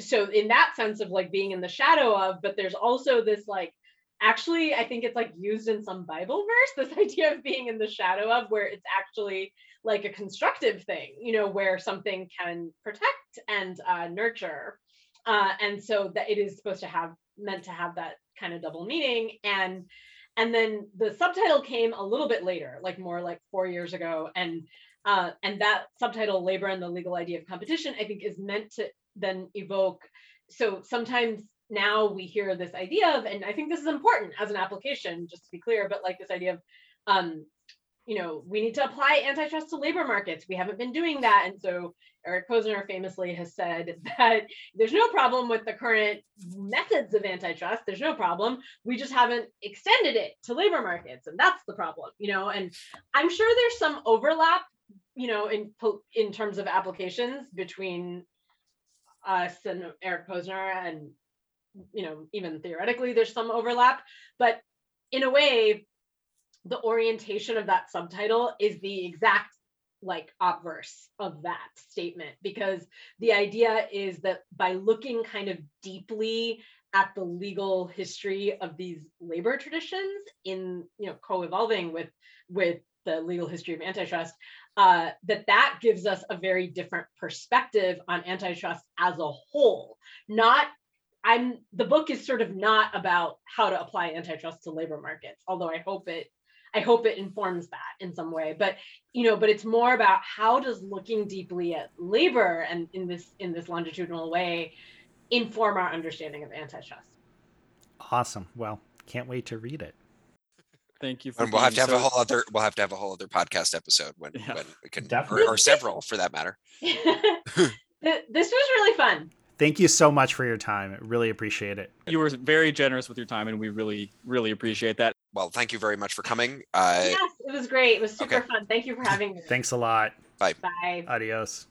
[SPEAKER 5] so, in that sense of like being in the shadow of, but there's also this like, actually, I think it's like used in some Bible verse, this <laughs> idea of being in the shadow of, where it's actually like a constructive thing, you know, where something can protect and uh, nurture. Uh, and so that it is supposed to have meant to have that kind of double meaning. And and then the subtitle came a little bit later like more like four years ago. And uh, and that subtitle labor and the legal idea of competition i think is meant to then evoke. So sometimes now we hear this idea of and i think this is important as an application just to be clear but like this idea of um, you know, we need to apply antitrust to labor markets. We haven't been doing that. And so Eric Posner famously has said <laughs> that there's no problem with the current methods of antitrust. There's no problem. We just haven't extended it to labor markets. And that's the problem, you know, and I'm sure there's some overlap, you know, in in terms of applications between us and Eric Posner and you know, even theoretically there's some overlap, but in a way, the orientation of that subtitle is the exact like obverse of that statement because the idea is that by looking kind of deeply at the legal history of these labor traditions in you know co-evolving with with the legal history of antitrust uh, that that gives us a very different perspective on antitrust as a whole. Not i'm the book is sort of not about how to apply antitrust to labor markets although i hope it I hope it informs that in some way. But you know, but it's more about how does looking deeply at labor and in this in this longitudinal way inform our understanding of antitrust.
[SPEAKER 4] Awesome. Well, can't wait to read it.
[SPEAKER 2] Thank you. For
[SPEAKER 1] and we'll have to have
[SPEAKER 2] so,
[SPEAKER 1] a whole other we'll have to have a whole other podcast episode when
[SPEAKER 2] Yeah.
[SPEAKER 1] when we can
[SPEAKER 3] Definitely.
[SPEAKER 1] or, or several for that matter. <laughs>
[SPEAKER 5] This was really fun.
[SPEAKER 4] Thank you so much for your time. Really appreciate it.
[SPEAKER 2] You were very generous with your time, and we really, really appreciate that.
[SPEAKER 1] Well, thank you very much for coming. Uh,
[SPEAKER 5] yes, it was great. It was super
[SPEAKER 1] okay.
[SPEAKER 5] fun. Thank you for having me.
[SPEAKER 4] Thanks a lot. Bye.
[SPEAKER 5] Bye.
[SPEAKER 4] Adios.